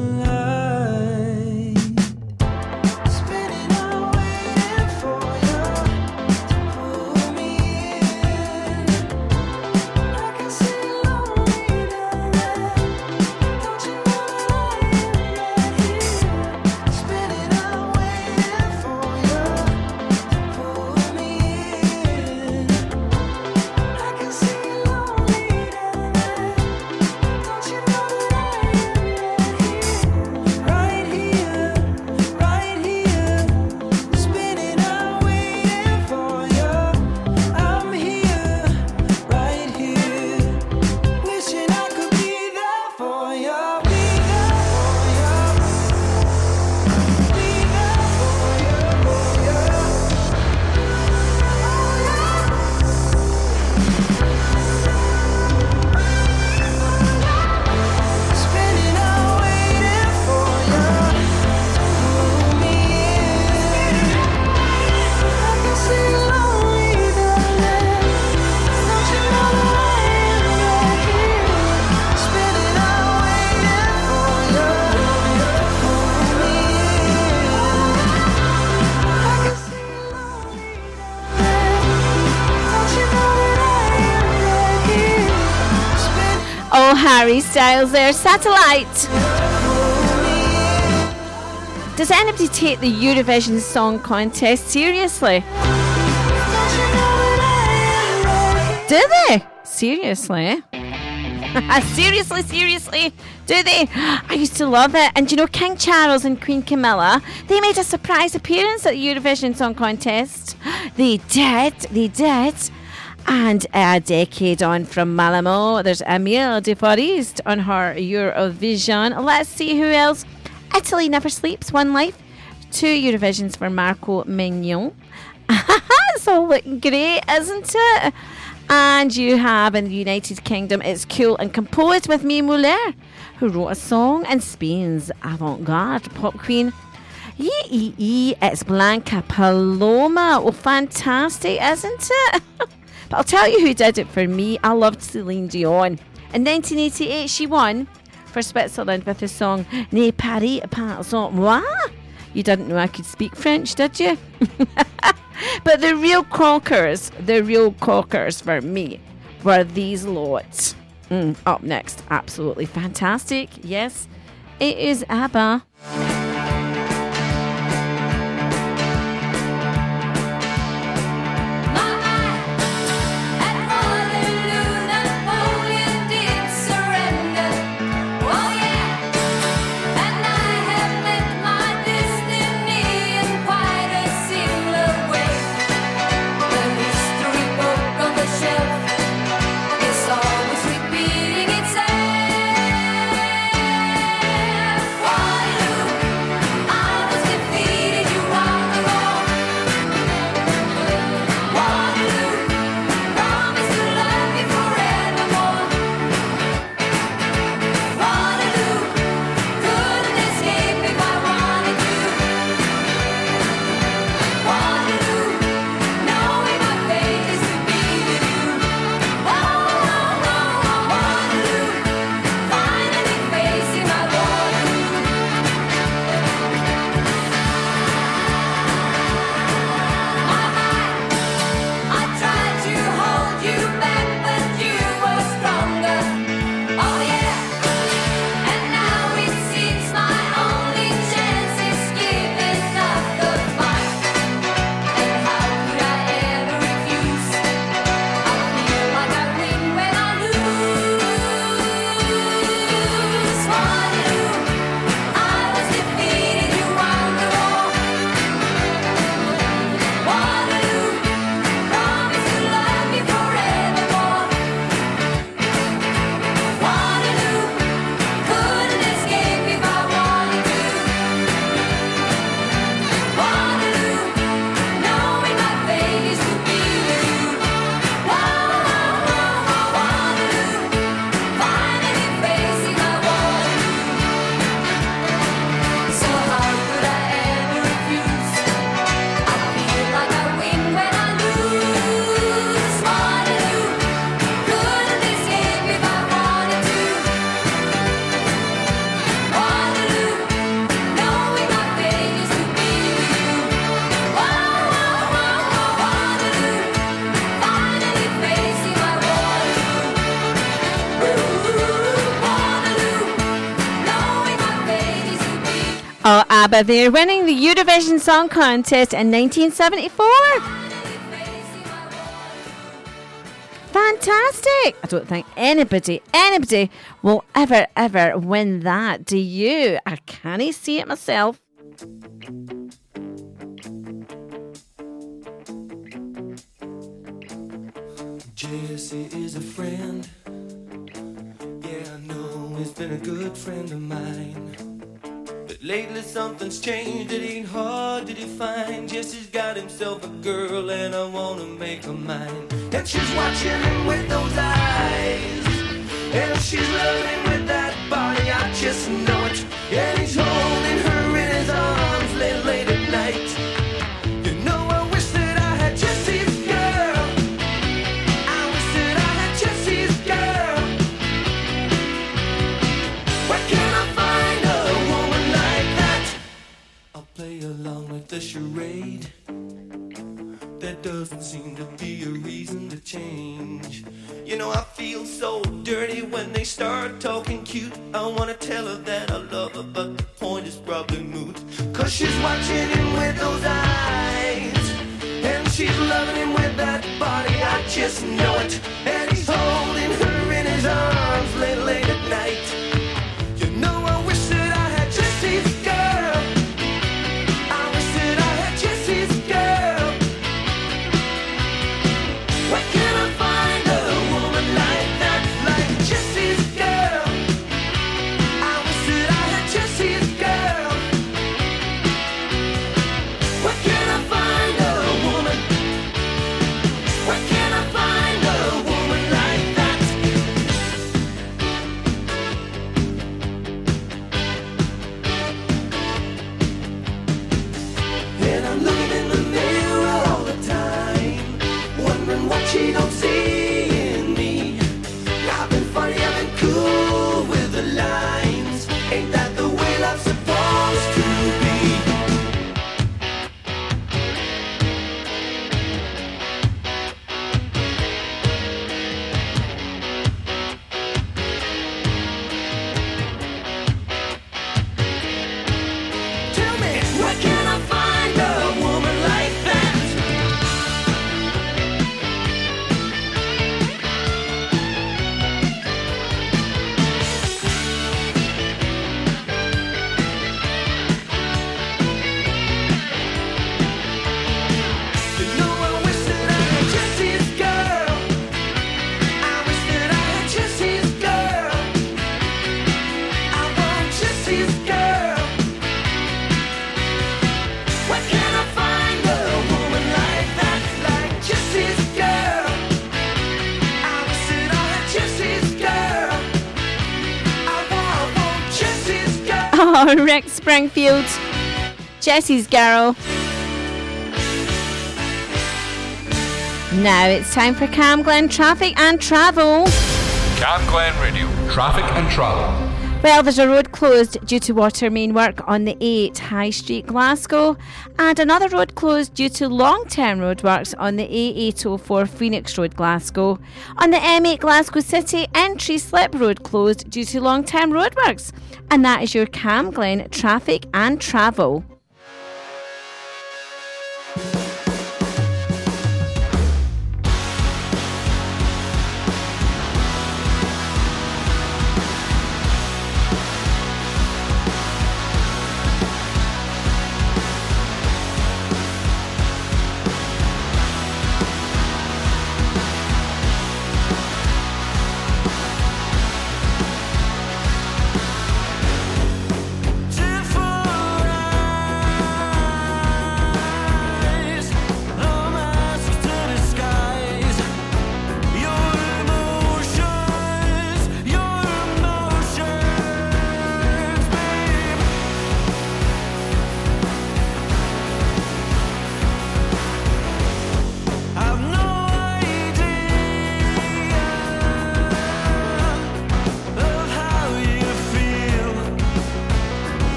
Harry Styles there, Satellite. Does anybody take the Eurovision Song Contest seriously? Do they? Seriously? seriously, seriously? Do they? I used to love it. And you know King Charles and Queen Camilla? They made a surprise appearance at the Eurovision Song Contest. They did. They did. And a decade on from Malmö, there's Emmelie de Forest on her Eurovision. Let's see who else. Italy Never Sleeps, One Life. Two Eurovisions for Marco Mengoni. it's all looking great, isn't it? And you have in the United Kingdom, it's cool and composed with Mae Muller, who wrote a song in Spain's avant garde pop queen. Yee, yee, yee, it's Blanca Paloma. Oh, fantastic, isn't it? but I'll tell you who did it for me. I loved Celine Dion. In 1988, she won for Switzerland with the song Ne Paris pas moi. You didn't know I could speak French, did you? but the real cockers, the real cockers for me were these lots. Mm, up next, absolutely fantastic. Yes, it is ABBA. ABBA, they're winning the Eurovision Song Contest in 1974. Fantastic! I don't think anybody, anybody will ever, ever win that. Do you? I can't see it myself. Jesse is a friend. Yeah, I know he's been a good friend of mine. Lately something's changed, it ain't hard to define. Jesse's got himself a girl, and I wanna make her mine. And she's watching him with those eyes. And she's loving with that body, I just know it. And he's holding her in his arms with the charade. There doesn't seem to be a reason to change. You know, I feel so dirty when they start talking cute. I wanna tell her that I love her, but the point is probably moot. Cause she's watching him with those eyes. And she's loving him with that body, I just know it. And he's holding her in his arms late, late at night. Rick Springfield. Jesse's girl. Now it's time for Cam Glen traffic and travel. Cam Glen Radio, traffic and travel. Well, there's a road closed due to water main work on the 8 High Street, Glasgow, and another road closed due to long term roadworks on the A804 Phoenix Road, Glasgow. On the M8 Glasgow City, entry slip road closed due to long term roadworks. And that is your Cam Glen traffic and travel.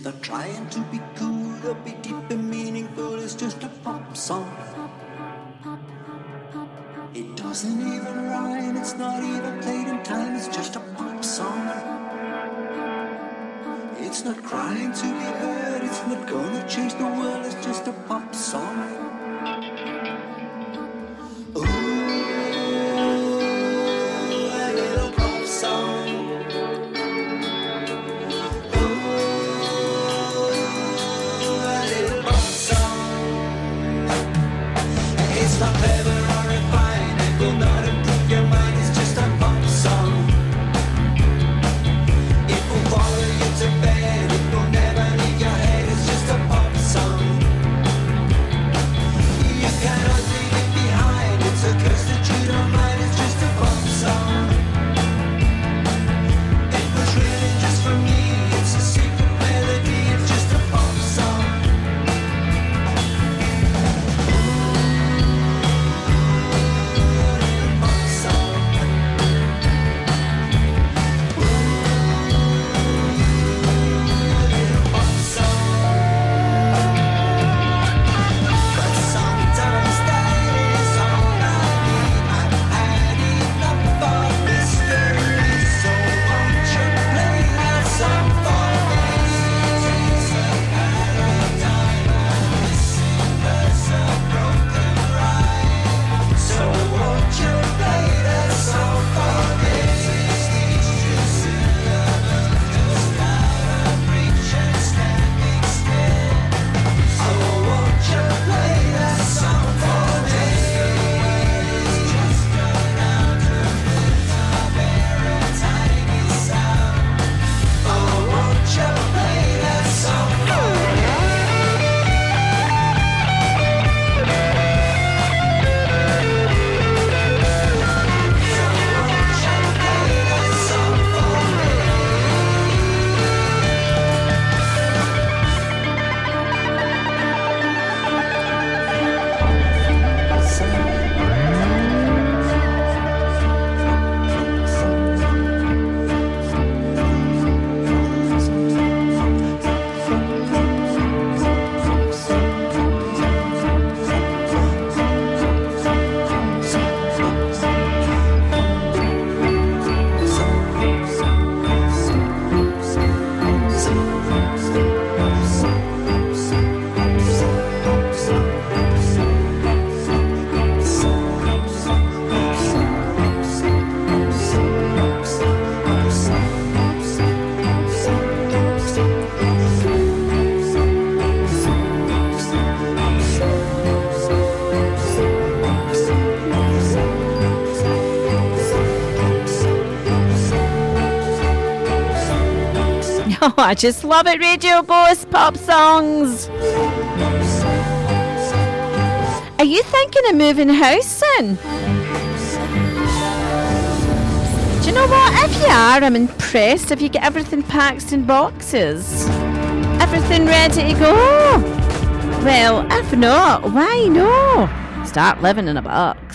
It's not trying to be cool or be deep and meaningful, it's just a pop song. It doesn't even rhyme, it's not even played in time, it's just a pop song. It's not crying to be heard, it's not gonna change the world, it's just a pop song. I just love it, Radio Ghost pop songs. Are you thinking of moving house soon? Do you know what? If you are, I'm impressed if you get everything packed in boxes. Everything ready to go. Well, if not, why no? Start living in a box.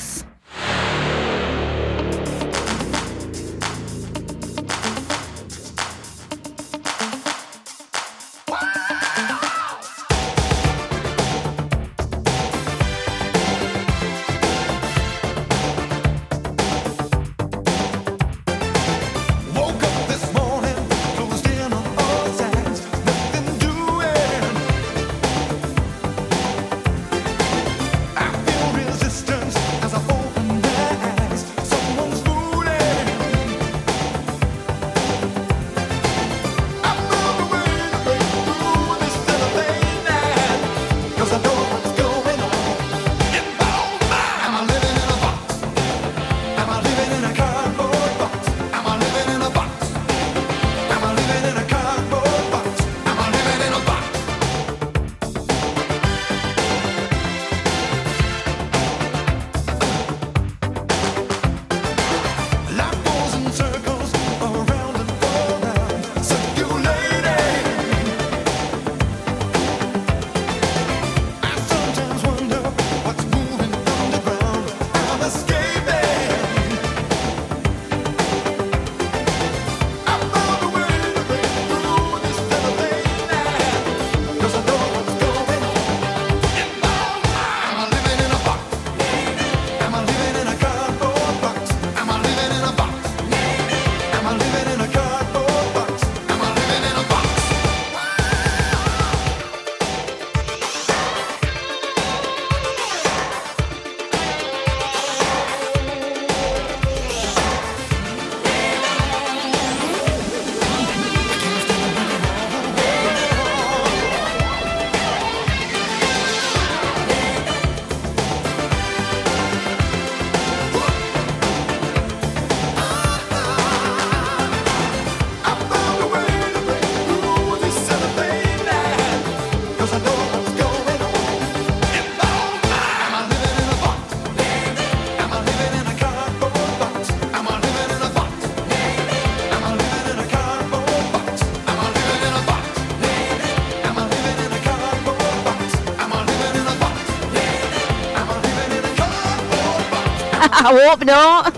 I hope not.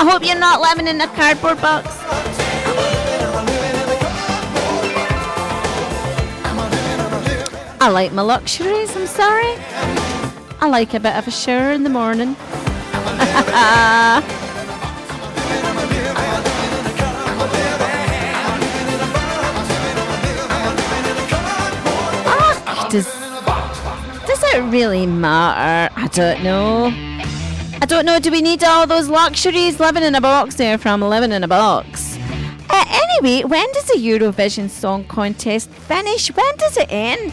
I hope you're not living in a cardboard box. I like my luxuries, I'm sorry. I like a bit of a shower in the morning. it really matter? I don't know. I don't know. Do we need all those luxuries living in a box there from living in a box? Uh, anyway, when does the Eurovision Song Contest finish? When does it end?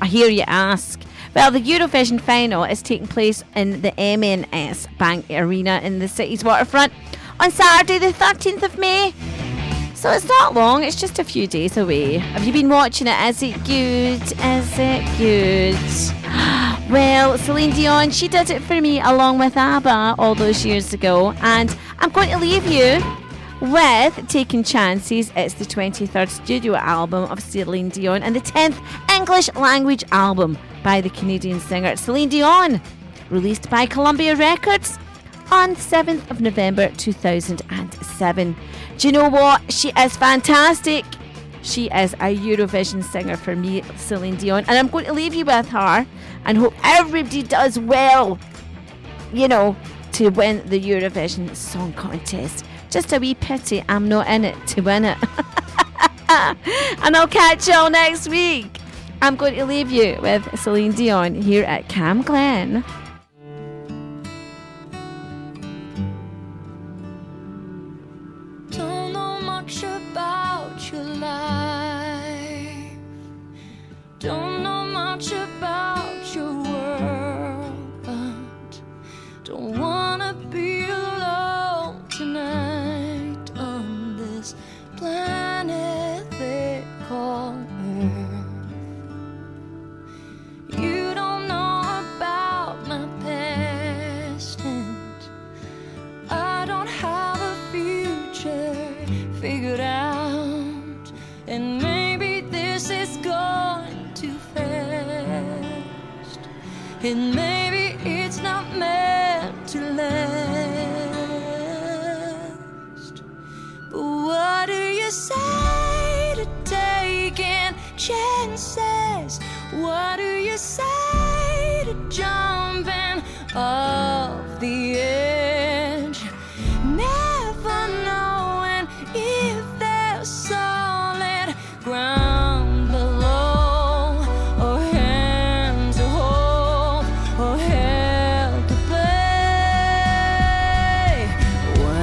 I hear you ask. Well, the Eurovision final is taking place in the M&S Bank Arena in the city's waterfront on Saturday, the 13th of May. So it's not long, it's just a few days away. Have you been watching it? Is it good? Is it good? Well, Celine Dion, she did it for me along with ABBA all those years ago. And I'm going to leave you with Taking Chances. It's the 23rd studio album of Celine Dion and the 10th English language album by the Canadian singer Celine Dion, released by Columbia Records on 7th of November 2007. Do you know what? She is fantastic. She is a Eurovision singer for me, Celine Dion, and I'm going to leave you with her and hope everybody does well, you know, to win the Eurovision Song Contest. Just a wee pity I'm not in it to win it. and I'll catch you all next week. I'm going to leave you with Celine Dion here at Cam Glen. and maybe it's not meant to last. But what do you say to taking chances? What do you say to jumping off?